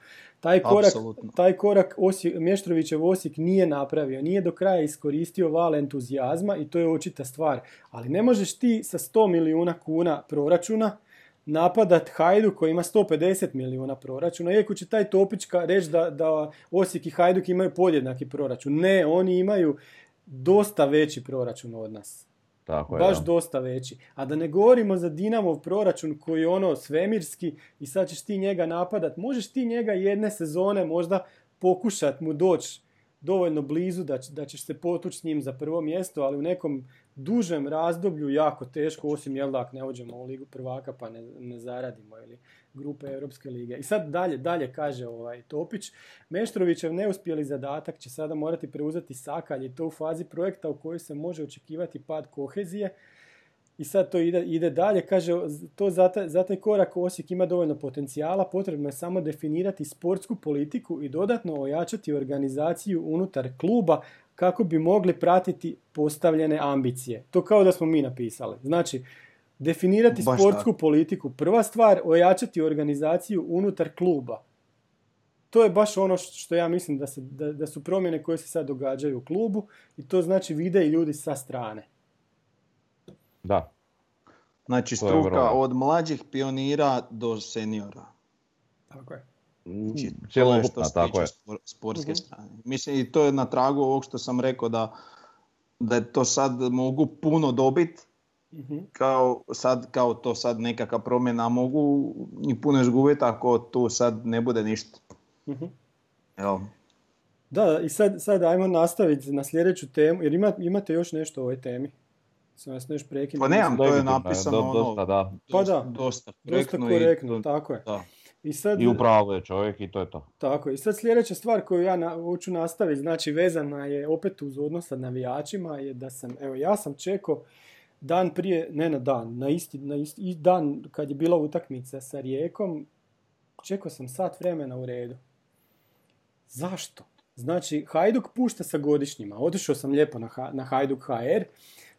Taj korak, taj korak Osijek, Mještrovićev Osijek nije napravio, nije do kraja iskoristio val entuzijazma i to je očita stvar. Ali ne možeš ti sa 100 milijuna kuna proračuna napadat Hajdu koji ima 150 milijuna proračuna, iako će taj Topička reći da, da Osijek i Hajduk imaju podjednaki proračun. Ne, oni imaju dosta veći proračun od nas. Tako je, Baš dosta veći. A da ne govorimo za Dinamov proračun koji je ono svemirski i sad ćeš ti njega napadat. Možeš ti njega jedne sezone možda pokušat mu doći dovoljno blizu da, da ćeš se potući s njim za prvo mjesto, ali u nekom dužem razdoblju jako teško, osim jel da ako ne uđemo u ligu prvaka pa ne, ne zaradimo ili grupe Europske lige. I sad dalje, dalje kaže ovaj Topić, Meštrovićev neuspjeli zadatak će sada morati preuzeti Sakalj i to u fazi projekta u kojoj se može očekivati pad kohezije. I sad to ide, ide dalje, kaže, to za taj, za taj korak Osijek ima dovoljno potencijala, potrebno je samo definirati sportsku politiku i dodatno ojačati organizaciju unutar kluba kako bi mogli pratiti postavljene ambicije. To kao da smo mi napisali. Znači, Definirati sportsku politiku. Prva stvar, ojačati organizaciju unutar kluba. To je baš ono što ja mislim da, se, da, da su promjene koje se sad događaju u klubu i to znači vide i ljudi sa strane. Da. Znači struka od mlađih pionira do seniora. Tako je. To je što se tako je. sportske uh strane. Mislim i to je na tragu ovog što sam rekao da, da to sad mogu puno dobiti mhm. kao sad kao to sad nekakva promjena mogu i puno izgubiti ako tu sad ne bude ništa. uh Evo. Da, i sad, sad ajmo nastaviti na sljedeću temu, jer ima, imate još nešto o ovoj temi? Sam vas nešto Pa nemam, to je napisano ono, dosta, da. Pa da, dosta, dosta korektno, tako je. Da. I, sad, I upravo je čovjek i to je to. Tako I sad sljedeća stvar koju ja na, hoću nastaviti, znači vezana je opet uz odnos sa navijačima, je da sam, evo ja sam čekao dan prije, ne na dan, na isti, na isti dan kad je bila utakmica sa Rijekom, čekao sam sat vremena u redu. Zašto? Znači, Hajduk pušta sa godišnjima. Otišao sam lijepo na, na Hajduk HR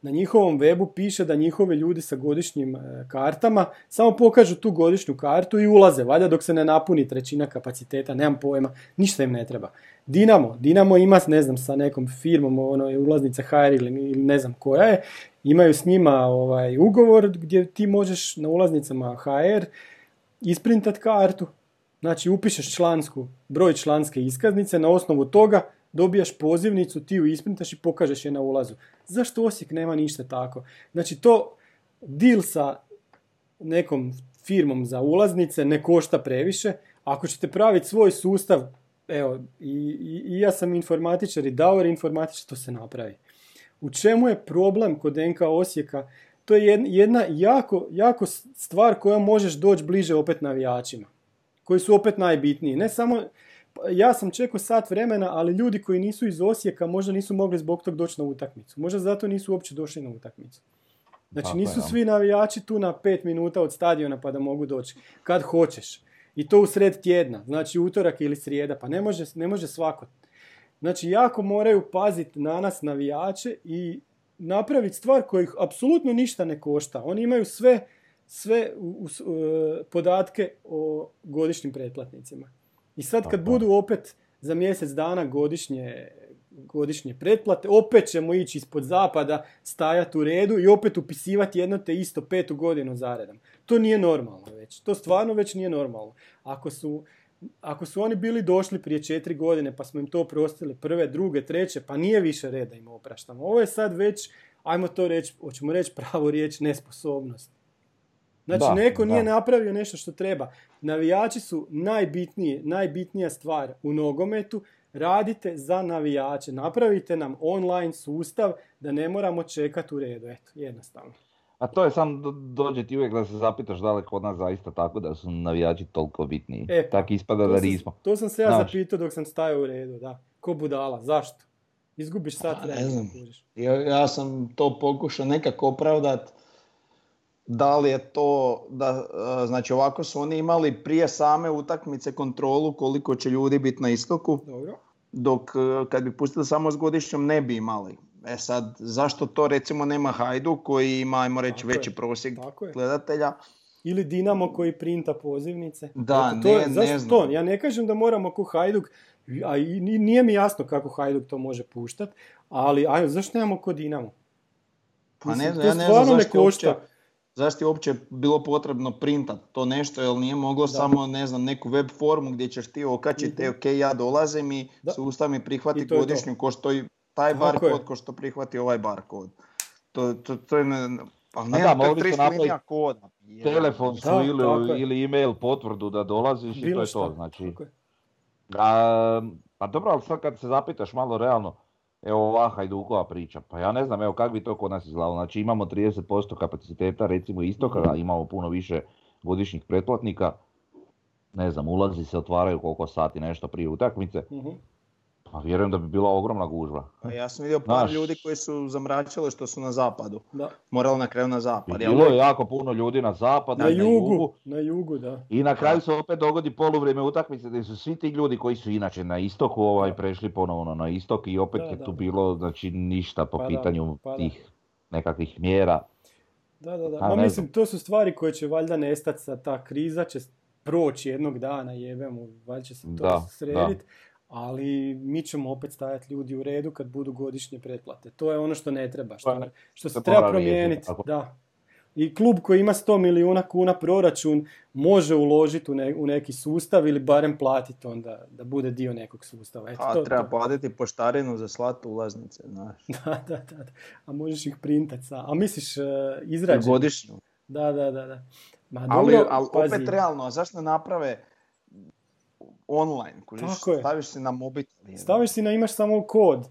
na njihovom webu piše da njihovi ljudi sa godišnjim e, kartama samo pokažu tu godišnju kartu i ulaze, valjda dok se ne napuni trećina kapaciteta, nemam pojma, ništa im ne treba. Dinamo, Dinamo ima, ne znam, sa nekom firmom, ono je ulaznica HR ili, ne znam koja je, imaju s njima ovaj, ugovor gdje ti možeš na ulaznicama HR isprintat kartu, znači upišeš člansku, broj članske iskaznice, na osnovu toga dobijaš pozivnicu, ti ju isprintaš i pokažeš je na ulazu. Zašto Osijek nema ništa tako? Znači to deal sa nekom firmom za ulaznice ne košta previše. Ako ćete praviti svoj sustav, evo, i, i, ja sam informatičar i Dauer informatičar, to se napravi. U čemu je problem kod NK Osijeka? To je jedna jako, jako stvar koja možeš doći bliže opet navijačima. Koji su opet najbitniji. Ne samo, ja sam čekao sat vremena, ali ljudi koji nisu iz Osijeka možda nisu mogli zbog tog doći na utakmicu. Možda zato nisu uopće došli na utakmicu. Znači nisu svi navijači tu na pet minuta od stadiona pa da mogu doći. Kad hoćeš. I to u sred tjedna. Znači utorak ili srijeda. Pa ne može, ne može svako. Znači jako moraju paziti na nas navijače i napraviti stvar koja ih apsolutno ništa ne košta. Oni imaju sve, sve podatke o godišnjim pretplatnicima. I sad kad budu opet za mjesec dana godišnje, godišnje pretplate, opet ćemo ići ispod zapada, stajati u redu i opet upisivati jedno te isto petu godinu zaredom. To nije normalno već. To stvarno već nije normalno. Ako su, ako su oni bili došli prije četiri godine pa smo im to prostili prve, druge, treće, pa nije više reda im opraštamo. Ovo je sad već, ajmo to reći, hoćemo reći pravo riječ, nesposobnost. Znači, neko nije napravio nešto što treba. Navijači su najbitniji, najbitnija stvar u nogometu. Radite za navijače. Napravite nam online sustav da ne moramo čekati u redu. Eto, jednostavno. A to je sam dođe ti uvijek da se zapitaš da li kod nas zaista tako da su navijači toliko bitniji. E, pa, ispada da nismo. To sam se ja zapitao dok sam stajao u redu, da. Ko budala, zašto? Izgubiš sat vremena. Ne znam, ja, ja sam to pokušao nekako opravdati da li je to, da, e, znači ovako su oni imali prije same utakmice kontrolu koliko će ljudi biti na istoku, Dobro. dok e, kad bi pustili samo s godišnjom ne bi imali. E sad, zašto to recimo nema Hajdu koji ima, ajmo reći, veći prosjek gledatelja? Ili Dinamo koji printa pozivnice. Da, to, ne, ne znam. To? Ja ne kažem da moramo ko Hajduk, a nije mi jasno kako Hajduk to može puštat, ali aj, zašto nemamo ko Dinamo? Pa ne znam, ja ne znam zašto ne košta zašto je uopće bilo potrebno printat to nešto, jer nije moglo samo, ne znam, neku web formu gdje ćeš ti okačiti, mm ok, ja dolazim i da. sustav mi prihvati godišnju ko što i taj barkod, ko što prihvati ovaj barkod. To, to, to je, pa ne, da, to je 300 linija koda. Telefonsku ili, ili email potvrdu da dolaziš Bilo i to je to. Znači, a, pa dobro, ali sad kad se zapitaš malo realno, Evo ova Hajdukova priča, pa ja ne znam evo kako bi to kod nas izgledalo. Znači imamo 30% kapaciteta recimo istoka, imamo puno više godišnjih pretplatnika. Ne znam, ulazi se otvaraju koliko sati nešto prije utakmice. mm pa vjerujem da bi bila ogromna gužva. A ja sam vidio par ljudi koji su zamračili što su na zapadu. Da. Morali na kraju na zapad. Bilo je jako puno ljudi na zapadu, na, jugu, na jugu. da. I na kraju se opet dogodi poluvrijeme utakmice gdje su svi ti ljudi koji su inače na istoku ovaj, prešli ponovno na istok i opet je tu bilo znači, ništa po pa pitanju pa tih nekakvih mjera. Da, da, da. Ma mislim, to su stvari koje će valjda nestati sa ta kriza, će proći jednog dana, jebemo, valjda će se to srediti ali mi ćemo opet stajati ljudi u redu kad budu godišnje pretplate. To je ono što ne treba, što, pa što se treba promijeniti. Da. I klub koji ima 100 milijuna kuna proračun može uložiti u, neki sustav ili barem platiti onda da bude dio nekog sustava. Eto, A to, treba platiti poštarinu za slat ulaznice, znaš. da, da, da, A možeš ih printati sa. A misliš uh, izrađen? Godišnju. Da, da, da. da. Ma, ali, ali opet realno, a zašto naprave online, kužiš, staviš si na mobitel. Staviš si na, imaš samo kod.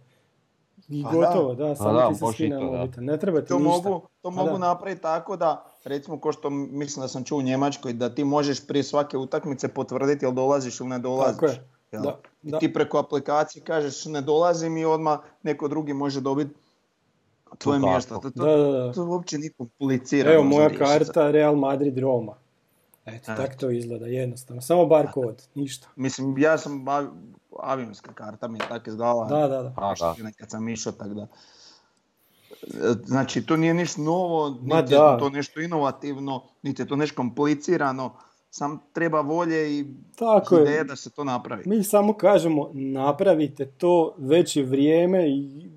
I pa gotovo, da, da samo ti se skine mobitel. Ne treba ti to ništa. Mogu, to pa mogu napraviti tako da, recimo ko što mislim da sam čuo u Njemačkoj, da ti možeš prije svake utakmice potvrditi jel dolaziš ili ne dolaziš. Tako je. Da, I ti preko aplikacije kažeš ne dolazim i odmah neko drugi može dobiti tvoje mjesto. To, to, da, da, da. to uopće nije komplicirano. Evo moja karta Real Madrid Roma. Eto, tako to izgleda, jednostavno. Samo bar kod, ništa. Mislim, ja sam avionska karta mi je tako izgledala. Da, da, da. A, Nekad sam išao, tako da. Znači, to nije ništa novo, niti je to nešto inovativno, niti je to nešto komplicirano. Sam treba volje i Tako ideje da se to napravi. Mi samo kažemo, napravite to, već je vrijeme i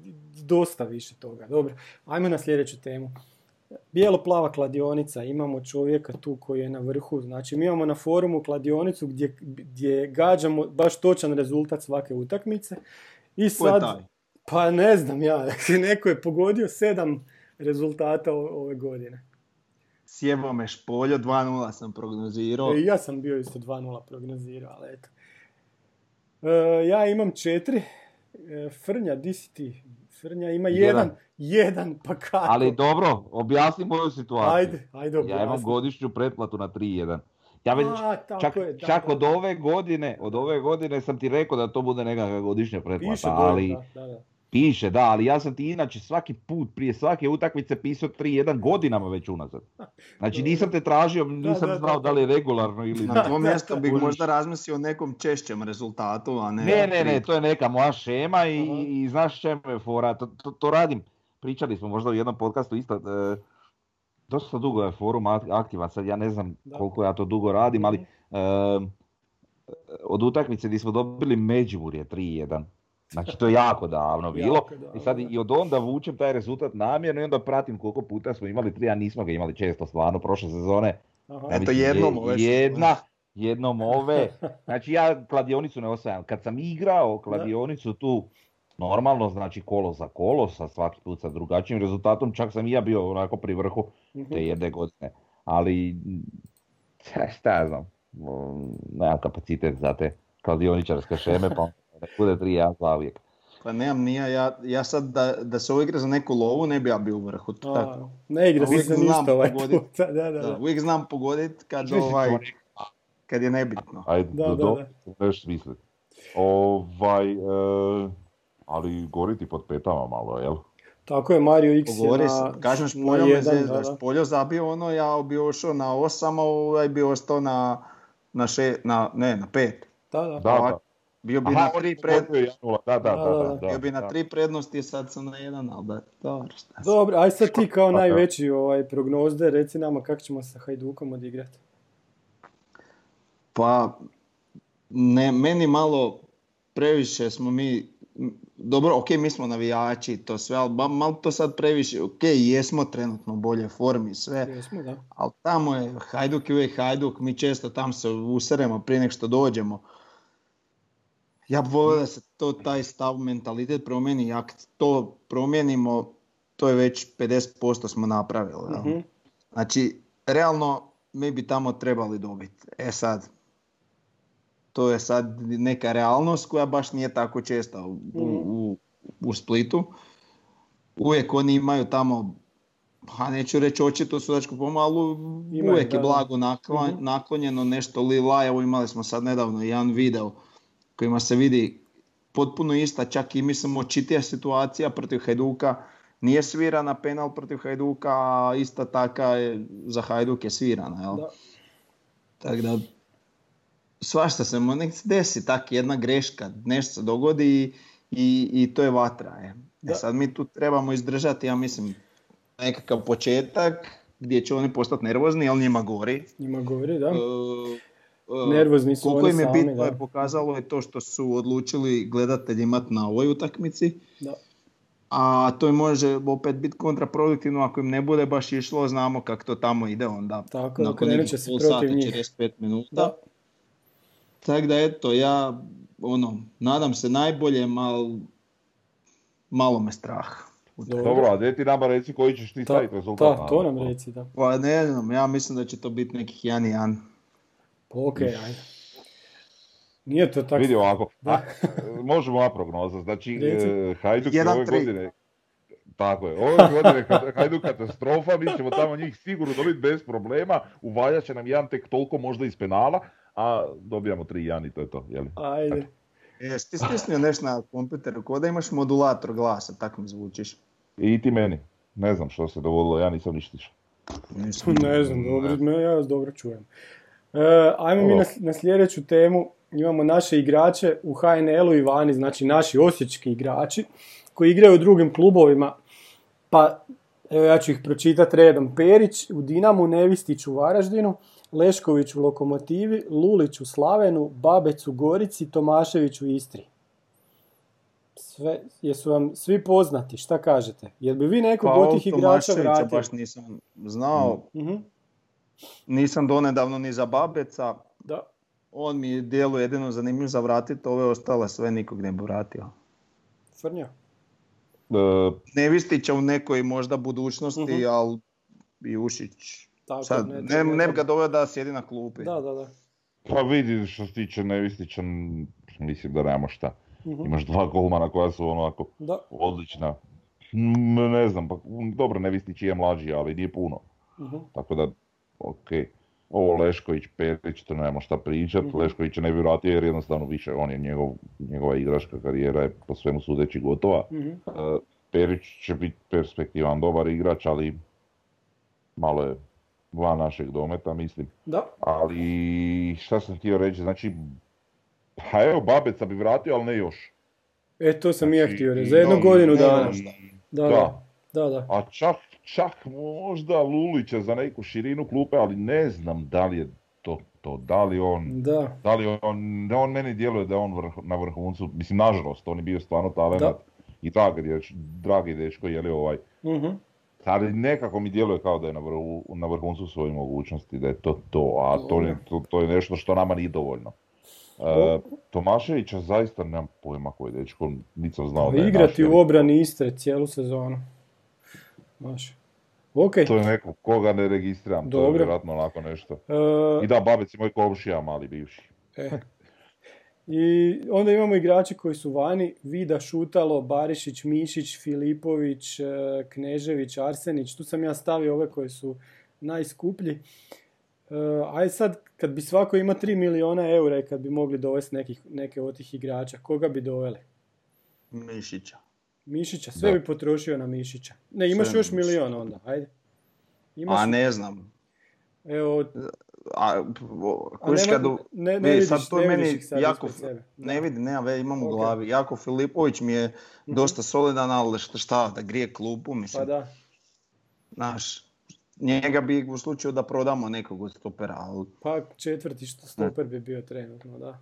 dosta više toga. Dobro, ajmo na sljedeću temu. Bijelo-plava kladionica, imamo čovjeka tu koji je na vrhu, znači mi imamo na forumu kladionicu gdje, gdje gađamo baš točan rezultat svake utakmice. I sad, pa ne znam ja, neko je pogodio sedam rezultata ove godine. Sjevo me špoljo, 2-0 sam prognozirao. E, ja sam bio isto 2-0 prognozirao, ali eto. E, ja imam četiri. E, Frnja, di si ti? Frnja ima jedan. Jedan, pa kako? Ali dobro, objasni moju situaciju. Ajde, ajde Ja imam godišnju pretplatu na 3-1. Ja već, čak, je, čak od ove godine, od ove godine sam ti rekao da to bude nekakva godišnja pretplata, ali... Da, da, Piše, da, ali ja sam ti inače svaki put, prije svake utakmice pisao 3-1 godinama već unazad. Znači nisam te tražio, nisam znao da. li je regularno ili... Na tom mjestu bih možda razmislio o nekom češćem rezultatu, a ne... Ne, ne, ne, to je neka moja šema i, i znaš čemu je fora, to, to, to radim. Pričali smo možda u jednom podcastu isto, e, dosta dugo je forum aktivan, sad ja ne znam koliko ja to dugo radim, ali e, od utakmice gdje smo dobili Međimurje 3-1, Znači to je jako davno bilo i sad i od onda vučem taj rezultat namjerno i onda pratim koliko puta smo imali tri, a nismo ga imali često stvarno prošle sezone. Aha. Eto jednom ove Jedna, jednom ove. Znači ja kladionicu ne osvajam. Kad sam igrao kladionicu tu normalno, znači kolo za kolo, sa svaki put sa drugačijim rezultatom, čak sam i ja bio onako pri vrhu mhm. te jedne godine. Ali, šta ja znam, nemam kapacitet za te kladioničarske šeme, pa ne bude tri ja za uvijek. Pa nemam nija, ja, ja sad da, da se ovo igra za neku lovu ne bi ja bio u vrhu. A, ne igra se za ništa ovaj pogodit, Da, da, da. da, uvijek znam pogoditi kad, ovaj, kad je nebitno. Ajde, da, do, da, da. Smisliti. Ovaj, e, ali gori ti pod petama malo, jel? Tako je, Mario X Pogori, je na, Kažem, Špoljo me zezda, Špoljo zabio ono, ja bi ošao na osam, a ovaj bi ostao na, na, še, na, ne, na pet. Da, da. da, Bio bi Aha, na tri prednosti. Da, da, da, da, Bio bi na tri prednosti, sad sam na jedan, ali da, dobro. Dobro, aj sad ti kao najveći ovaj, prognozde, reci nama kako ćemo sa Hajdukom odigrati. Pa, ne, meni malo previše smo mi dobro, ok, mi smo navijači to sve, ali malo to sad previše, ok, jesmo trenutno u bolje formi sve, jesmo, da. ali tamo je Hajduk i uvijek Hajduk, mi često tam se useremo prije nek što dođemo. Ja bih volio da se to, taj stav, mentalitet promijeni, ako to promijenimo, to je već 50% smo napravili. uh Znači, realno, mi bi tamo trebali dobiti. E sad, to je sad neka realnost koja baš nije tako česta u, u, u Splitu. Uvijek oni imaju tamo, pa neću reći očito sudačku pomalu, uvijek je blago mhm. naklonjeno nešto lila, evo imali smo sad nedavno jedan video kojima se vidi potpuno ista, čak i mislim očitija situacija protiv Hajduka, nije svirana penal protiv Hajduka, a ista taka je, za Hajduk je svirana. Jel? Tako da svašta se mu nek desi, tak jedna greška, nešto se dogodi i, i to je vatra. Je. E sad mi tu trebamo izdržati, ja mislim, nekakav početak gdje će oni postati nervozni, ali njima gori. Njima gori, da. E, e, Nervozni su Koliko im je bitno je pokazalo je to što su odlučili gledatelji imati na ovoj utakmici. Da. a to može opet biti kontraproduktivno ako im ne bude baš išlo, znamo kako to tamo ide onda. Tako, nakon će se protiv njih. 45 minuta. Tako da eto, ja ono, nadam se najbolje, ali malo me strah. Dobro, a gdje ti nama reci koji ćeš ti staviti rezultat? Da, to nam reci, da. Pa ne znam, ja mislim da će to biti nekih 1-1. Pa okej, okay, ajde. Nije to tako. Vidi ovako, da. možemo ova prognoza, znači e, Hajduk je ove godine, tako je, ove godine Hajduk katastrofa, mi ćemo tamo njih sigurno dobiti bez problema, uvaljat će nam jedan tek toliko možda iz penala, a dobijamo 3-1 i to je to, jeli? Ajde. Jesi ti stisnio nešto na kompjuteru, kod da imaš modulator glasa, tako mi zvučiš. I ti meni. Ne znam što se dogodilo, ja nisam ništa Ne znam, dobro, ja vas dobro čujem. E, ajmo mi na, na sljedeću temu. Imamo naše igrače u HNL-u i vani, znači naši osječki igrači koji igraju u drugim klubovima. Pa, evo ja ću ih pročitati redom. Perić u Dinamu, Nevistić u Varaždinu, Lešković u Lokomotivi, Lulić u Slavenu, Babec u Gorici, Tomašević u Istri. Sve, jesu vam svi poznati, šta kažete? Jel bi vi nekog pa, od tih igrača vratili? baš nisam znao. mm Nisam donedavno ni za Babeca. Da. On mi je dijelu jedino zanimljiv za vratiti, ove ostale sve nikog ne bi vratio. Srnja? Uh, Nevistića u nekoj možda budućnosti, uh-huh. ali i Ušić tako, Sad, ne, ne, ne bi ga doveo da sjedi na klupi. Da, da, da. Pa vidi što se tiče Nevistića, mislim da nemamo šta. uh Imaš dva golmana koja su onako da. odlična. Ne znam, pa dobro Nevistić je mlađi, ali nije puno. uh Tako da, ok. Ovo Lešković, Perić, to nemamo šta pričat. uh Lešković ne bi vratio jer jednostavno više, on je njegov, njegova igračka karijera je po svemu sudeći gotova. uh Perić će biti perspektivan dobar igrač, ali malo je van našeg dometa, mislim. Da. Ali šta sam htio reći, znači, pa evo Babeca bi vratio, ali ne još. E, to sam znači, ja htio reći, za jednu godinu dana. Da, da. da, da. A čak, čak možda Lulića za neku širinu klupe, ali ne znam da li je to to, da li on, da, da li on, on meni djeluje da je on vrh, na vrhuncu, mislim nažalost, on je bio stvarno talent i dragi, dragi dečko, je li ovaj, uh ali nekako mi djeluje kao da je na, vrhu, na vrhuncu svojih mogućnosti, da je to to, a to je, to, to je nešto što nama nije dovoljno. E, Tomaševića zaista nemam pojma koji dečko, nisam znao da je Igrati u obrani Istre cijelu sezonu. Maš. Okay. To je neko koga ne registriram, Dobro. to je vjerojatno onako nešto. Uh, I da, Babec je moj komšija, mali bivši. E. I onda imamo igrače koji su vani, Vida, Šutalo, Barišić, Mišić, Filipović, e, Knežević, Arsenić. Tu sam ja stavio ove koji su najskuplji. E, aj sad, kad bi svako ima 3 miliona eura i kad bi mogli dovesti nekih, neke od tih igrača, koga bi doveli? Mišića. Mišića, sve bi potrošio na Mišića. Ne, imaš još milion onda, ajde. Imaš... A ne znam. Evo, a, kuš kad ne, ne, vidiš, sad to ne meni jako, ne vidi, nema ve, imam u glavi. Jako Filipović mi je mm dosta solidan, ali šta, da grije klupu, mislim. Pa da. Znaš, njega bi u slučaju da prodamo nekog od stopera, ali... Pa četvrti što stoper bi bio trenutno, da.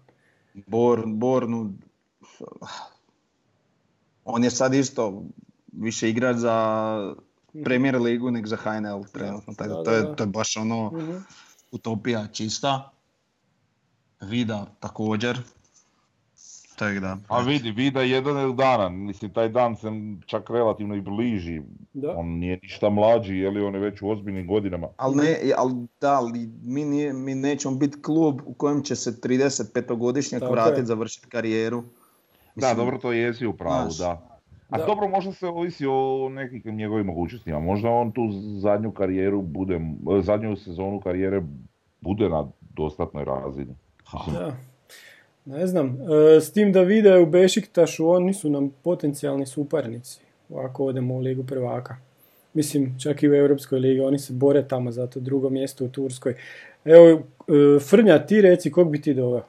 Bor, Bornu, on je sad isto više igrač za. Premier ligu nek za HNL trenutno, tako da, to, je, to je baš ono... Mhm. Utopija čista. Vida također. Tak da. A vidi, Vida jedan je dana, mislim taj dan se čak relativno i bliži. Da. On nije ništa mlađi, je li on je već u ozbiljnim godinama. Ali ne, ali da, ali mi, nije, mi nećemo biti klub u kojem će se 35-godišnjak vratiti, završiti karijeru. Mislim, da, dobro, to jesi u pravu, da. A da. dobro, možda se ovisi o nekim njegovim mogućnostima. Možda on tu zadnju karijeru bude, zadnju sezonu karijere bude na dostatnoj razini. Da. Ne znam, e, s tim da vide u Bešiktašu oni su nam potencijalni suparnici ako odemo u Ligu prvaka. Mislim, čak i u Europskoj ligi, oni se bore tamo za to drugo mjesto u Turskoj. Evo, e, Frnja, ti reci kog bi ti doveo?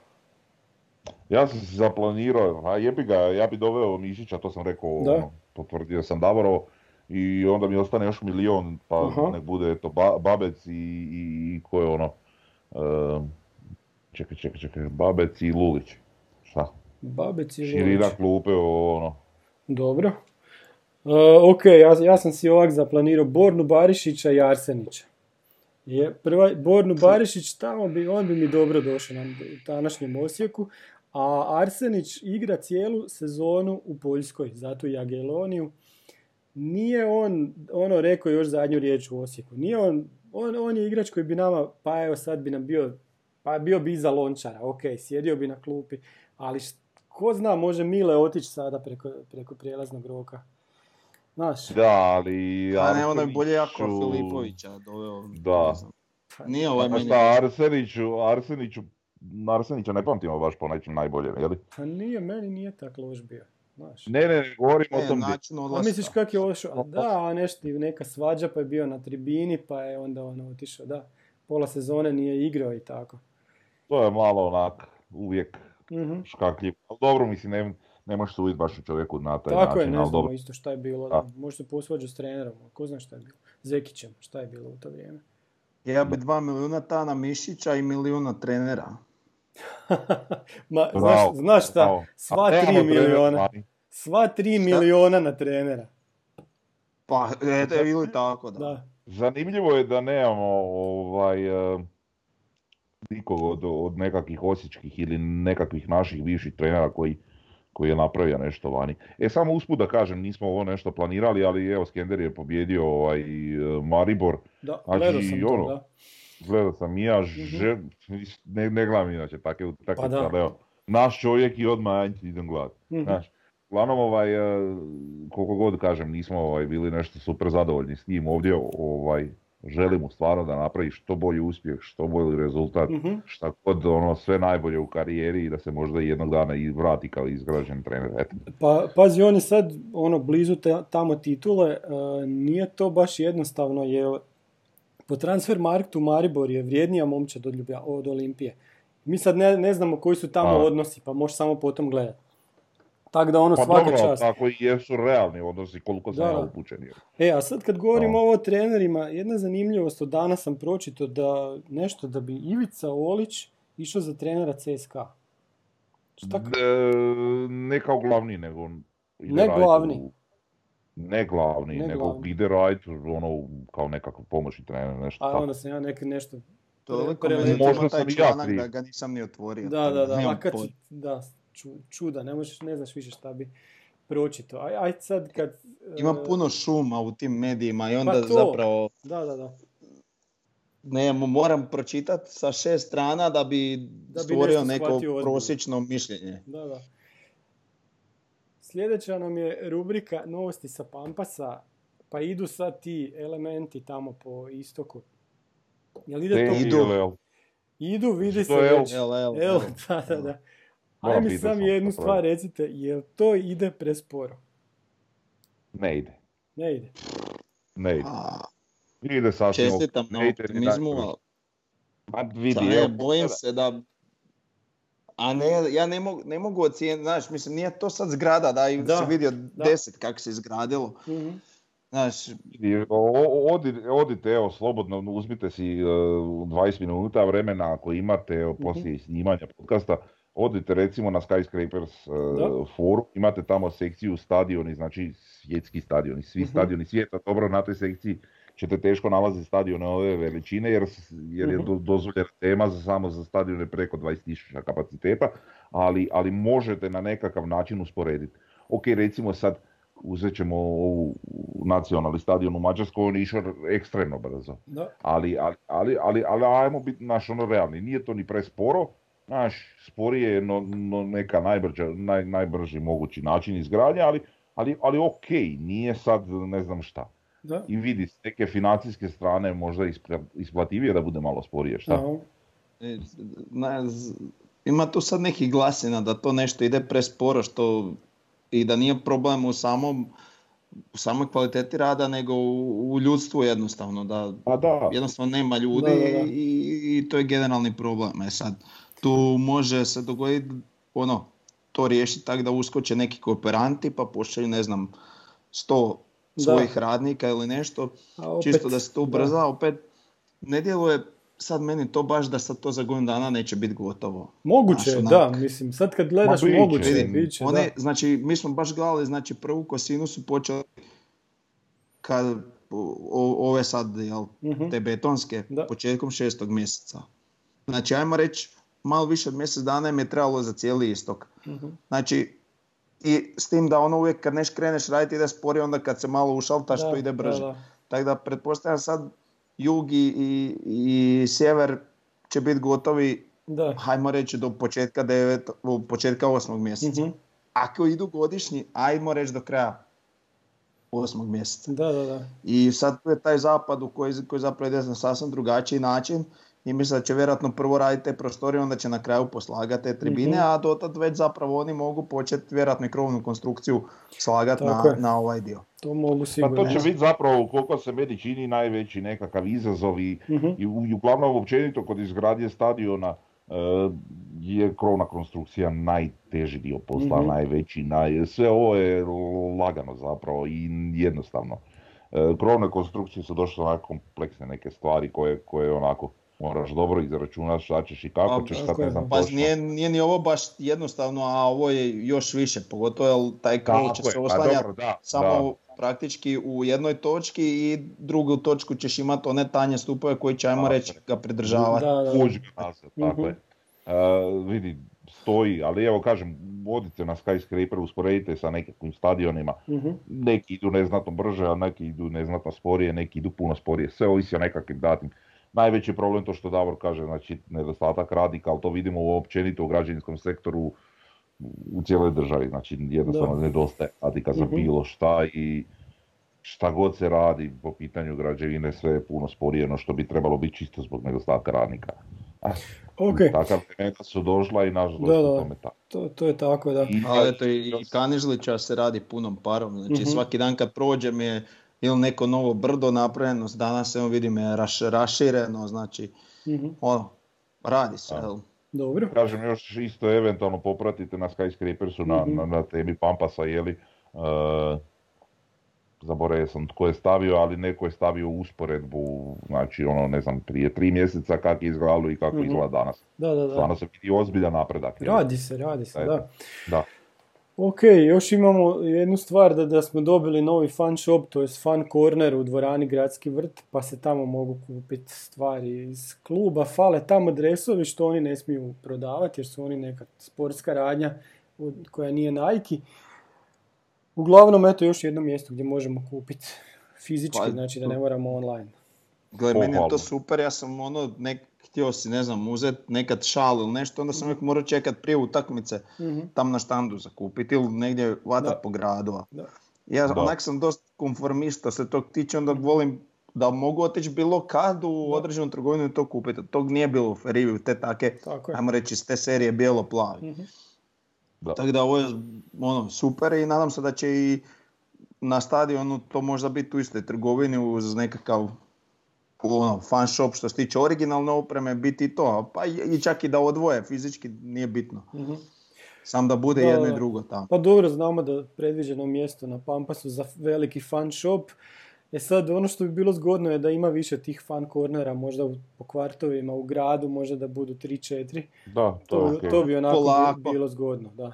Ja sam se zaplanirao, a jebi ga, ja bi doveo Mišića, to sam rekao, ono, potvrdio sam Davoro i onda mi ostane još milion, pa Aha. nek bude to Babec i, i, i ko je ono, uh, čekaj, čekaj, čekaj, Babec i Lulić, šta? Babec i Lulić. Širina klupe, ono. Dobro. ok, ja, ja sam si ovak zaplanirao Bornu Barišića i Arsenića. Je, prva, Bornu Barišić, tamo bi, on bi mi dobro došao na današnjem Osijeku, a Arsenić igra cijelu sezonu u Poljskoj, zato i Jageloniju. Nije on, ono, rekao još zadnju riječ u Osijeku. Nije on, on, on je igrač koji bi nama, pa evo sad bi nam bio, pa bio bi iza lončara, ok, sjedio bi na klupi, ali ko zna, može Mile otići sada preko, preko prijelaznog roka. Znaš? Da, ali... A ne, ono je bolje jako Filipovića doveo. Da. Pa nije ovaj meni... šta, Arseniću, Arseniću, Arsenića ne pamtimo baš po nečem najbolje, je li? Pa nije, meni nije tako loš bio. Znaš. Ne, ne, govorim o tom... A misliš kak je ošao? Da, a nešto, neka svađa pa je bio na tribini pa je onda ono otišao, da. Pola sezone nije igrao i tako. To je malo onak, uvijek mm škakljiv. Ali dobro, mislim, ne, ne možeš suditi baš u čovjeku na taj Tako način. je, ne znamo dobro. isto šta je bilo. Da. Može se posvađati s trenerom, ko zna šta je bilo. Zekićem, šta je bilo u to vrijeme. Ja bi dva milijuna Tana Mišića i milijuna trenera. Ma, znaš, znaš šta, sva tri milijuna. Sva tri milijuna na trenera. Pa, eto je ili tako, da. da. Zanimljivo je da nemamo ovaj, uh, nikog od, od nekakvih osječkih ili nekakvih naših bivših trenera koji koji je napravio nešto vani. E, samo usput da kažem, nismo ovo nešto planirali, ali evo, Skender je pobjedio ovaj, e, Maribor. Da, znači, gledao sam to, ono, da. Gledao sam i ja, mm ne, ne gledam inače takve utakmice, pa ali evo, naš čovjek i odmah ja idem gledat. Mm-hmm. Znaš, uglavnom, ovaj, e, koliko god kažem, nismo ovaj, bili nešto super zadovoljni s njim ovdje, ovaj, želim mu stvarno da napravi što bolji uspjeh, što bolji rezultat, mm šta god ono sve najbolje u karijeri i da se možda jednog dana i vrati kao izgrađen trener. Eto. Pa pazi, on je sad ono blizu te, tamo titule, e, nije to baš jednostavno jer po transfer marktu Maribor je vrijednija momčad od, Ljubja, od Olimpije. Mi sad ne, ne znamo koji su tamo odnosi, pa možeš samo potom gledati. Tako da ono pa svaka dobro, čast. tako i jesu realni odnosi koliko sam ja upućen. E, a sad kad govorimo o trenerima, jedna zanimljivost od danas sam pročito da nešto da bi Ivica Olić išao za trenera CSKA. Šta e, ne kao glavni, nego... Ne glavni. Ne glavni, ne nego glavni. ide raditi ono, kao nekakav pomoćni trener, nešto A onda sam ja nek, nešto... Toliko možda sam i ja da ga nisam ni otvorio. Da, da, da, a kad, da, čuda, ne, možeš, ne znaš više šta bi pročito. Aj, aj sad kad... Ima e, puno šuma u tim medijima i onda pa to. zapravo... Da, da, da. Ne, moram pročitati sa šest strana da bi, da bi stvorio neko prosječno mišljenje. Da, da. Sljedeća nam je rubrika novosti sa Pampasa, pa idu sad ti elementi tamo po istoku. Jel ide to? Idu. Idu, vidi se već. da, da, da. Ajde mi sam jednu stvar recite, jel to ide presporo? Ne ide. Ne ide. Ne ide. Ide sasvim Čestitam na optimizmu, ali... vidi, ne, bojim se da... A ne, ja ne mogu, ne mogu ocijeniti, znaš, mislim, nije to sad zgrada, da, i da, si vidio da. deset kako se izgradilo. Mm-hmm. Znaš, odite, evo, slobodno, uzmite si uh, e, 20 minuta vremena ako imate, evo, poslije mm-hmm. snimanja podcasta, odite recimo na Skyscrapers uh, forum, imate tamo sekciju stadioni, znači svjetski stadioni, svi uh stadioni svijeta, dobro na toj sekciji ćete teško nalaziti stadione ove veličine jer, jer je uh dozvoljena tema za, samo za stadione preko 20.000 kapaciteta, ali, ali možete na nekakav način usporediti. Ok, recimo sad uzet ćemo ovu nacionalni stadion u Mađarskoj, on je išao ekstremno brzo. Ali, ali, ali, ali, ali, ajmo biti naš ono realni, nije to ni presporo, Znaš, sporije je no, no neka najbrđa, naj, najbrži mogući način izgradnje, ali, ali, ali ok, nije sad ne znam šta. Da. I vidi, s neke financijske strane možda isplativije da bude malo sporije, šta? E, ima tu sad nekih glasina da to nešto ide presporo što i da nije problem u samom u samoj kvaliteti rada nego u, u ljudstvu jednostavno da, pa da. jednostavno nema ljudi I, i, to je generalni problem. E sad, tu može se dogoditi ono, to riješiti tako da uskoče neki kooperanti pa pošalju ne znam sto svojih radnika ili nešto, čisto da se to ubrza, opet ne djeluje sad meni to baš da sad to za godinu dana neće biti gotovo. Moguće, da, mislim, sad kad gledaš Ma, moguće, One, Znači, mi smo baš gledali, znači prvu kosinu su počeli kad ove sad, jel, mhm. te betonske, početkom šestog mjeseca. Znači, ajmo reći, malo više od mjesec dana im je trebalo za cijeli istok. Mhm. Znači, i s tim da ono uvijek kad neš kreneš raditi ide sporije, onda kad se malo ušaltaš to ide brže. Tako da pretpostavljam sad jug i, i, sjever će biti gotovi, da. hajmo reći, do početka, devet, početka osmog mjeseca. mm Ako idu godišnji, ajmo reći do kraja osmog mjeseca. Da, da, da. I sad tu je taj zapad u koji, koji zapravo ide na sasvim drugačiji način i mislim da će vjerojatno prvo raditi te prostorije, onda će na kraju poslagati te tribine, mm-hmm. a dotad već zapravo oni mogu početi vjerojatno i krovnu konstrukciju slagati na, na ovaj dio. To mogu sigurno. Pa to će biti zapravo, koliko se meni čini, najveći nekakav izazov i, mm-hmm. i uglavnom općenito kod izgradnje stadiona uh, je krovna konstrukcija najteži dio posla, mm najveći, naj... sve ovo je lagano zapravo i jednostavno. Uh, krovne konstrukcije su došle onako kompleksne neke stvari koje, koje onako moraš dobro izračunati šta ćeš i kako ćeš, sad ne znam pa, Nije, nije ni ovo baš jednostavno, a ovo je još više, pogotovo jer taj krov će se pa oslanjati samo praktički u jednoj točki i drugu točku ćeš imati one tanje stupove koji će, ajmo reći, ga pridržavati. Da, da, da. tako je. Uh, vidi, stoji, ali evo kažem, vodite na skyscraper, usporedite sa nekakvim stadionima, uh neki idu neznatno brže, a neki idu neznatno sporije, neki idu puno sporije, sve ovisi o nekakvim datim najveći problem to što Davor kaže, znači nedostatak radnika, ali to vidimo općenito u građevinskom sektoru u cijeloj državi, znači jednostavno da. nedostaje radnika za mhm. bilo šta i šta god se radi po pitanju građevine sve je puno sporije no što bi trebalo biti čisto zbog nedostatka radnika. Ah, okay. Takav su došla i nažalost da, da. tome tako. To, to je tako, da. I, Ali eto i Kanižlića se radi punom parom, znači mm svaki dan kad prođem je ili neko novo brdo napravljeno, danas evo vidim je raš, rašireno, znači mm ono, radi se. Jel? Dobro. Kažem još isto eventualno popratite na Skyscrapersu na, mm na, na temi Pampasa, jeli, uh, zaboravio sam tko je stavio, ali neko je stavio usporedbu, znači ono ne znam, prije tri mjeseca kako je izgledalo i kako mm izgleda danas. Da, da, da. Stvarno se vidi ozbiljan napredak. Radi se, radi se, da. Da. Ok, još imamo jednu stvar da, da smo dobili novi fan shop, to je fan corner u dvorani Gradski vrt, pa se tamo mogu kupiti stvari iz kluba. Fale tamo dresovi što oni ne smiju prodavati jer su oni neka sportska radnja koja nije Nike. Uglavnom, eto još jedno mjesto gdje možemo kupiti fizički, pa, znači da ne moramo online. Gledaj, meni je to super, ja sam ono, nek, htio si, ne znam, uzeti nekad šal ili nešto, onda sam uvijek morao čekat prije utakmice mm tam na štandu zakupiti ili negdje vatat po gradu. Da. Ja da. onak sam dosta konformista se tog tiče, onda volim da mogu otići bilo kad u određenu trgovinu i to kupiti. Tog nije bilo u Feriviju, te take, ajmo reći, s te serije bijelo-plavi. mm Tako da ovo je ono, super i nadam se da će i na stadionu to možda biti u istoj trgovini uz nekakav ono, fan shop što se tiče originalne opreme biti to, pa i čak i da odvoje fizički nije bitno. mm Sam da bude jedno i drugo tamo. Pa dobro, znamo da predviđeno mjesto na Pampasu za veliki fan shop. E sad, ono što bi bilo zgodno je da ima više tih fan kornera, možda u, po kvartovima, u gradu, možda da budu 3-4. Da, to, to, to bi onako bilo zgodno, da.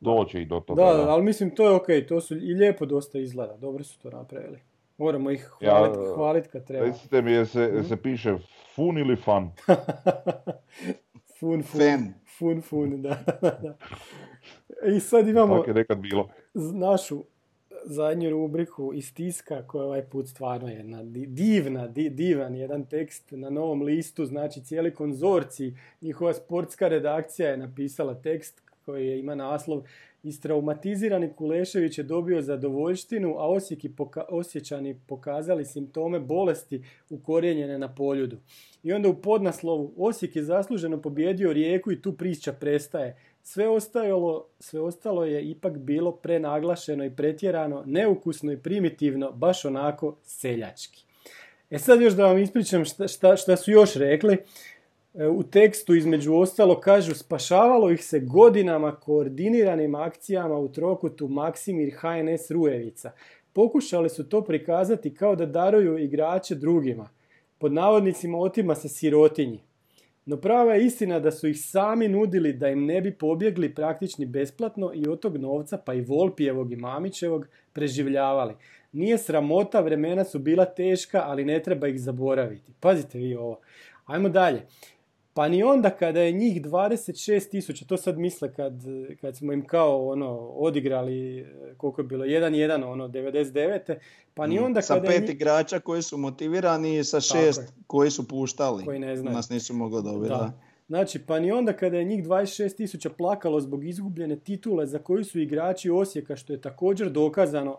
Doći i do toga. Da, da, ali mislim to je ok, to su i lijepo dosta izgleda, dobro su to napravili. Moramo ih hvaliti ja, hvalit kad treba. Recite mi, je se, mhm. se piše fun ili fan? fun, fun. Fun, fun, da. I sad imamo Tako je nekad bilo. našu zadnju rubriku iz tiska koja ovaj put stvarno je jedna divna, divan jedan tekst na novom listu, znači cijeli konzorci, njihova sportska redakcija je napisala tekst koji ima naslov Istraumatizirani Kulešević je dobio zadovoljštinu, a Osijek poka- Osjećani pokazali simptome bolesti ukorijenjene na poljudu. I onda u podnaslovu Osijek je zasluženo pobjedio Rijeku i tu priča prestaje. Sve ostalo, sve ostalo je ipak bilo prenaglašeno i pretjerano, neukusno i primitivno, baš onako seljački. E sad još da vam ispričam šta, šta, šta su još rekli. E, u tekstu između ostalo kažu spašavalo ih se godinama koordiniranim akcijama u trokutu Maksimir HNS Rujevica. Pokušali su to prikazati kao da daruju igrače drugima. Pod navodnicima otima se sirotinji. No prava je istina da su ih sami nudili da im ne bi pobjegli praktični besplatno i od tog novca, pa i Volpijevog i Mamićevog, preživljavali. Nije sramota, vremena su bila teška, ali ne treba ih zaboraviti. Pazite vi ovo. Ajmo dalje. Pa ni onda kada je njih 26 tisuća, to sad misle kad, kad smo im kao ono odigrali, koliko je bilo, 1-1 ono 99. Pa ni mm, onda sa kada pet njih... igrača koji su motivirani i sa šest koji su puštali. Koji ne znaju. Nas nisu mogli dobiti. Da. Znači, pa ni onda kada je njih 26 tisuća plakalo zbog izgubljene titule za koju su igrači Osijeka, što je također dokazano,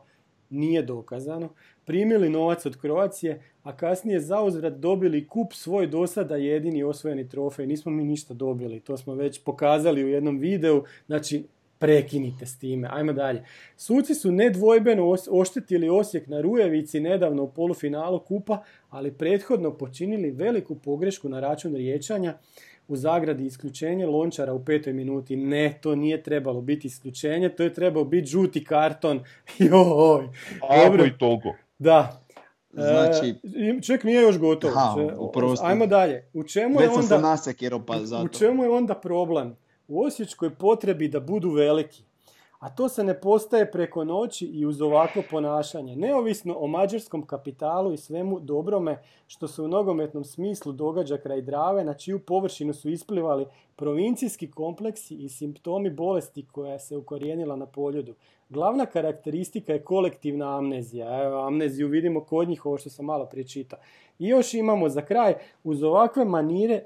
nije dokazano, primili novac od Kroacije, a kasnije zauzvrat dobili kup svoj dosada jedini osvojeni trofej. Nismo mi ništa dobili, to smo već pokazali u jednom videu, znači prekinite s time. Ajmo dalje. Suci su nedvojbeno oštetili Osijek na Rujevici nedavno u polufinalu kupa, ali prethodno počinili veliku pogrešku na račun riječanja u zagradi isključenje Lončara u petoj minuti. Ne, to nije trebalo biti isključenje, to je trebao biti žuti karton. Joj, dobro. i toliko. Da. Znači, e, ček, nije još gotovo. Ha, Ajmo dalje. U čemu je onda, pa U čemu je onda problem? U osječkoj potrebi da budu veliki. A to se ne postaje preko noći i uz ovakvo ponašanje. Neovisno o mađarskom kapitalu i svemu dobrome što se u nogometnom smislu događa kraj Drave, na čiju površinu su isplivali provincijski kompleksi i simptomi bolesti koja se ukorijenila na poljudu. Glavna karakteristika je kolektivna amnezija. Evo, amneziju vidimo kod njih, ovo što sam malo prije. I još imamo za kraj, uz ovakve manire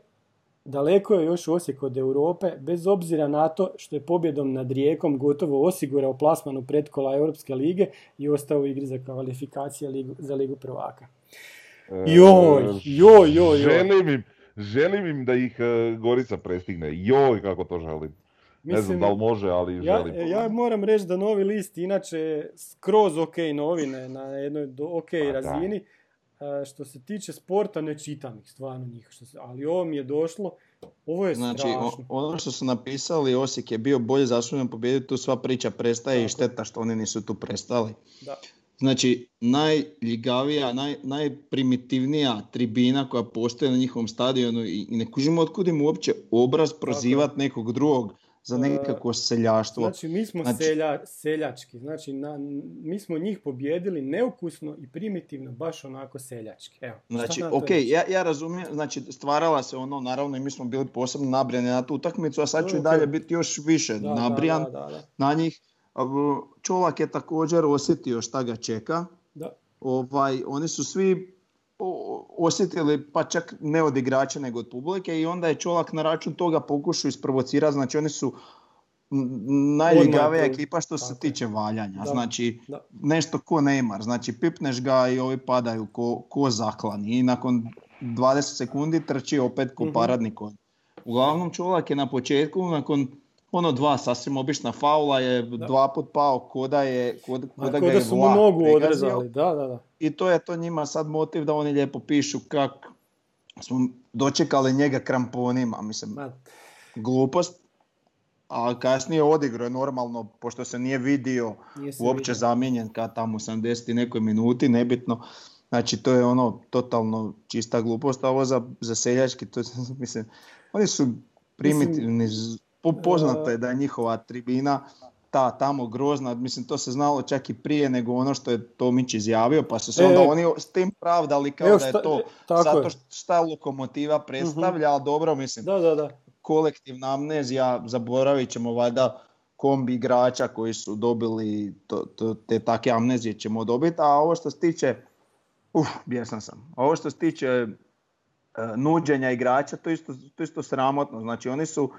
Daleko je još Osijek od Europe, bez obzira na to što je pobjedom nad Rijekom gotovo osigurao plasmanu pretkola Europske lige i ostao u igri za kvalifikacije za ligu prvaka. E, joj, joj, joj, Želim im, da ih e, Gorica prestigne. Joj, kako to želim. ne znam da li može, ali ja, želim. Ja moram reći da novi list inače skroz ok novine na jednoj ok pa razini. E, što se tiče sporta, ne čitam ih stvarno njih, što se, ali ovo mi je došlo, ovo je znači, strašno. ono što su napisali, Osijek je bio bolje zaslužen pobijediti, tu sva priča prestaje i šteta što oni nisu tu prestali. Da. Znači, najljigavija, naj, najprimitivnija tribina koja postoji na njihovom stadionu i ne kužimo otkud im uopće obraz prozivati nekog drugog za nekako seljaštvo. Znači, mi smo znači, selja, seljački. Znači, na, mi smo njih pobjedili neukusno i primitivno, baš onako seljački. Evo, znači, ok, ja, ja razumijem, znači, stvarala se ono, naravno, i mi smo bili posebno nabrijani na tu utakmicu, a sad ću i dalje biti još više da, nabrijan na njih. Čolak je također osjetio šta ga čeka. Da. Ovaj, oni su svi osjetili pa čak ne od igrača nego od publike i onda je Čolak na račun toga pokušao isprovocirati, znači oni su najljigavija ekipa što se tiče valjanja, znači nešto ko Neymar, znači pipneš ga i ovi padaju ko, ko zaklani. I nakon 20 sekundi trči opet ko konj. Uglavnom Čolak je na početku nakon ono dva sasvim obična faula je da. dva put pao koda je kod, koda ga je su mu nogu odrezali, da, da, da. I to je to njima sad motiv da oni lijepo pišu kak smo dočekali njega kramponima, mislim, glupost. A kasnije odigrao je normalno, pošto se nije vidio nije uopće vidio. zamijenjen kad tamo 80 nekoj minuti, nebitno. Znači to je ono totalno čista glupost, a ovo za, za seljački, to mislim, oni su primitivni, Poznato je da je njihova tribina ta tamo grozna, mislim to se znalo čak i prije nego ono što je Tomić izjavio, pa su se onda e, oni s tim pravdali kao da je to e, zato šta lokomotiva predstavlja, ali dobro mislim, da, da, da. kolektivna amnezija, zaboravit ćemo valjda kombi igrača koji su dobili to, to, te takve amnezije ćemo dobiti, a ovo što se tiče, uf, bjesan sam, ovo što se tiče e, nuđenja igrača, to isto, to isto sramotno, znači oni su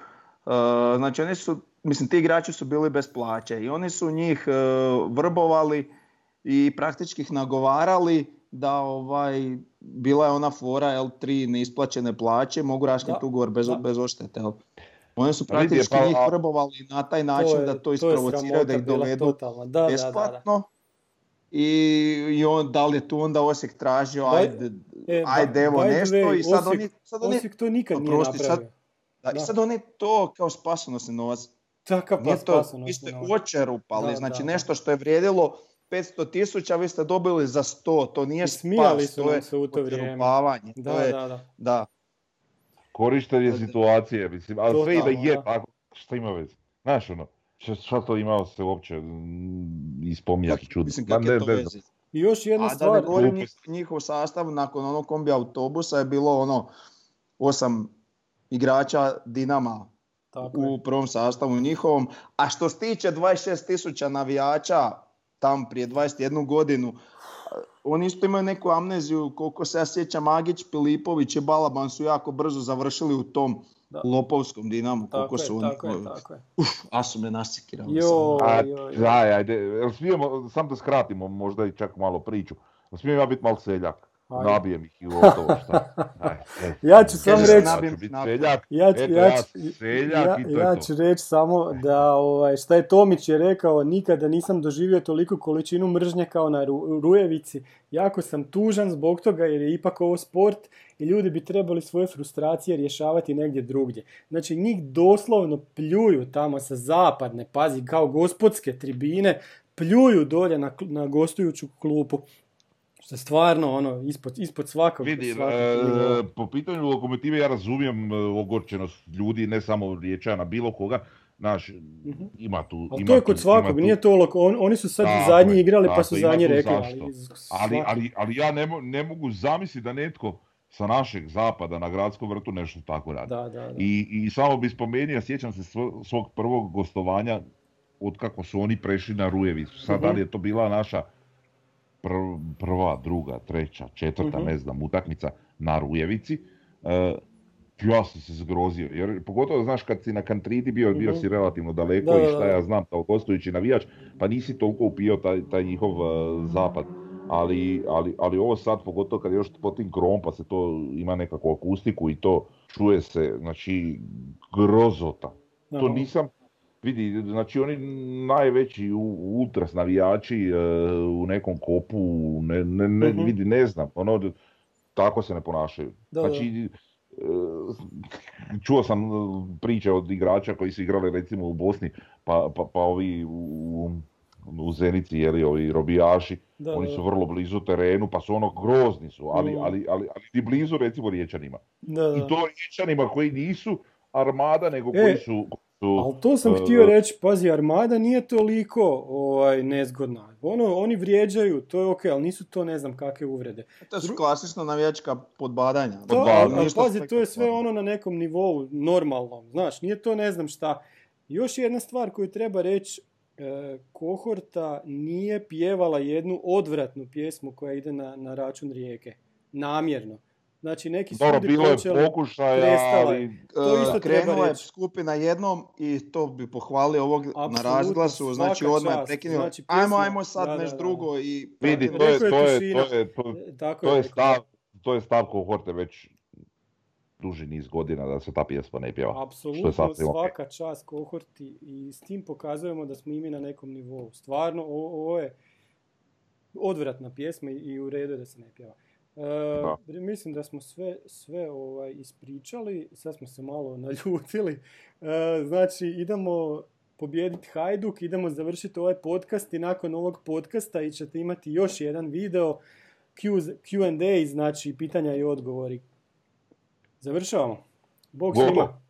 znači oni su, mislim ti igrači su bili bez plaće i oni su njih eh, vrbovali i praktički ih nagovarali da ovaj, bila je ona fora L3 neisplaćene plaće, mogu raškati ugovor bez, bez oštete. Jel? Oni su praktički pa, njih vrbovali na taj način da to isprovociraju, da ih dovedu da, besplatno. I, I on, da li je tu onda Osijek tražio, ajde, e, ajde evo nešto i sad oni... Sad oni Osijek to nikad nije napravio. Sad, da, I sad oni to kao spasonosni novac. Takav pa spasonosni Vi ste očerupali, znači da, nešto što je vrijedilo 500 tisuća, vi ste dobili za 100, to nije spas, to je se u to vrijeme. Da, to je, da, da. da. korištenje situacije, mislim, ali sve i da je tako, šta ima veze? Znaš ono, šta to imao se uopće ispominjati čudno. Mislim, kako je to veze? I još jedna A stvar. da ne govorim njihov sastav nakon onog kombi autobusa je bilo ono osam igrača Dinama Tako u prvom sastavu njihovom. A što se tiče 26.000 navijača tam prije 21 godinu, oni isto imaju neku amneziju, koliko se ja sjećam, Magić, Pilipović i Balaban su jako brzo završili u tom Da. lopovskom Dinamu. Koliko Tako je, su oni... tako je, tako je. Uf, a su me nasikirali. Jo, A, jo, jo. daj, ajde, jel smijemo, sam da skratimo možda i čak malo priču. Smijem ja biti malo seljak? Ajde. Nabijem ih i šta. Aj, e. Ja ću samo se reći, nabijem Ja ću seljak, ja, ću- eto ja, ja ću- seljak ja, i to ja je to. ću reći samo da ovaj, šta je Tomić je rekao, nikada nisam doživio toliku količinu mržnje kao na Ru- Rujevici. Jako sam tužan zbog toga jer je ipak ovo sport i ljudi bi trebali svoje frustracije rješavati negdje drugdje. Znači njih doslovno pljuju tamo sa zapadne, pazi, kao gospodske tribine, pljuju dolje na, na gostujuću klupu. Što je stvarno ono, ispod, ispod svakog, Vidi, svakog e, po pitanju lokomotive ja razumijem e, ogorčenost ljudi, ne samo riječana, bilo koga. Znaš, ima tu... Mhm. Ali ima to je tu- kod svakog, tu- nije to loko, on- oni su sad Tako zadnji igrali tako pa su zadnji rekli, ali, Ali, ali, ali ja ne, mo- ne mogu zamisliti da netko sa našeg zapada na gradskom vrtu nešto tako radi. Da, da, da. I, I samo bi spomenuo, sjećam se svo- svog prvog gostovanja od kako su oni prešli na Rujevicu. Sad da li je to bila naša prva, druga, treća, četvrta, Mhm. ne znam, utakmica na Rujevici. E, ja sam se zgrozio, jer pogotovo znaš kad si na kantridi bio, bio Mhm. si relativno daleko Da, i šta ja znam kao gostujući navijač, pa nisi toliko upio taj, taj njihov e, zapad. Ali, ali, ali ovo sad, pogotovo kad je još po tim krom, pa se to ima nekakvu akustiku i to čuje se, znači, grozota. To nisam, vidi, znači oni najveći ultras navijači e, u nekom kopu, ne, ne, ne, Mhm. vidi, ne znam, ono, tako se ne ponašaju. Da, znači, e, čuo sam e, priče od igrača koji su igrali recimo u Bosni, pa, pa, pa ovi u, u Zenici, jeli, ovi robijaši, Da, oni su vrlo blizu terenu, pa su ono grozni su, ali, Mm. ali, ali, ali ni blizu recimo riječanima. Da, da. I to riječanima koji nisu armada, nego E, koji su... su Ali to sam e, htio reći, pazi, Armada nije toliko ovaj, nezgodna. Ono, oni vrijeđaju, to je ok, ali nisu to ne znam kakve uvrede. To su klasično navijačka podbadanja. To, Podbadanja. ali, pazi, to je sve ono na nekom nivou normalnom, znaš, nije to ne znam šta. Još jedna stvar koju treba reći, e, Kohorta nije pjevala jednu odvratnu pjesmu koja ide na, na račun rijeke. Namjerno. Znači, neki su Dobro, ljudi bilo je počeli... pokušaja, ali... To isto E, treba Krenula je reći. skupina jednom i to bi pohvalio ovog na Apsolutno, razglasu, znači odmah je prekinuo. znači ajmo, pjesma- ajmo sad da, da, nešto da. drugo i... Vidi, to je, to je, tišina. to je, to, E, Tako to je stav, to je stav kohorte već duži niz godina da se ta pjesma ne pjeva. Apsolutno svaka čast kohorti i s tim pokazujemo da smo i mi na nekom nivou. Stvarno, ovo je odvratna pjesma i- i u redu je da se ne pjeva. E, Mislim da smo sve, sve ovaj, ispričali, sad smo se malo naljutili. E, znači, idemo pobijediti Hajduk, idemo završiti ovaj podcast i nakon ovog podcasta i ćete imati još jedan video Q- Q&A, znači pitanja i odgovori. Završavamo. Bog svima.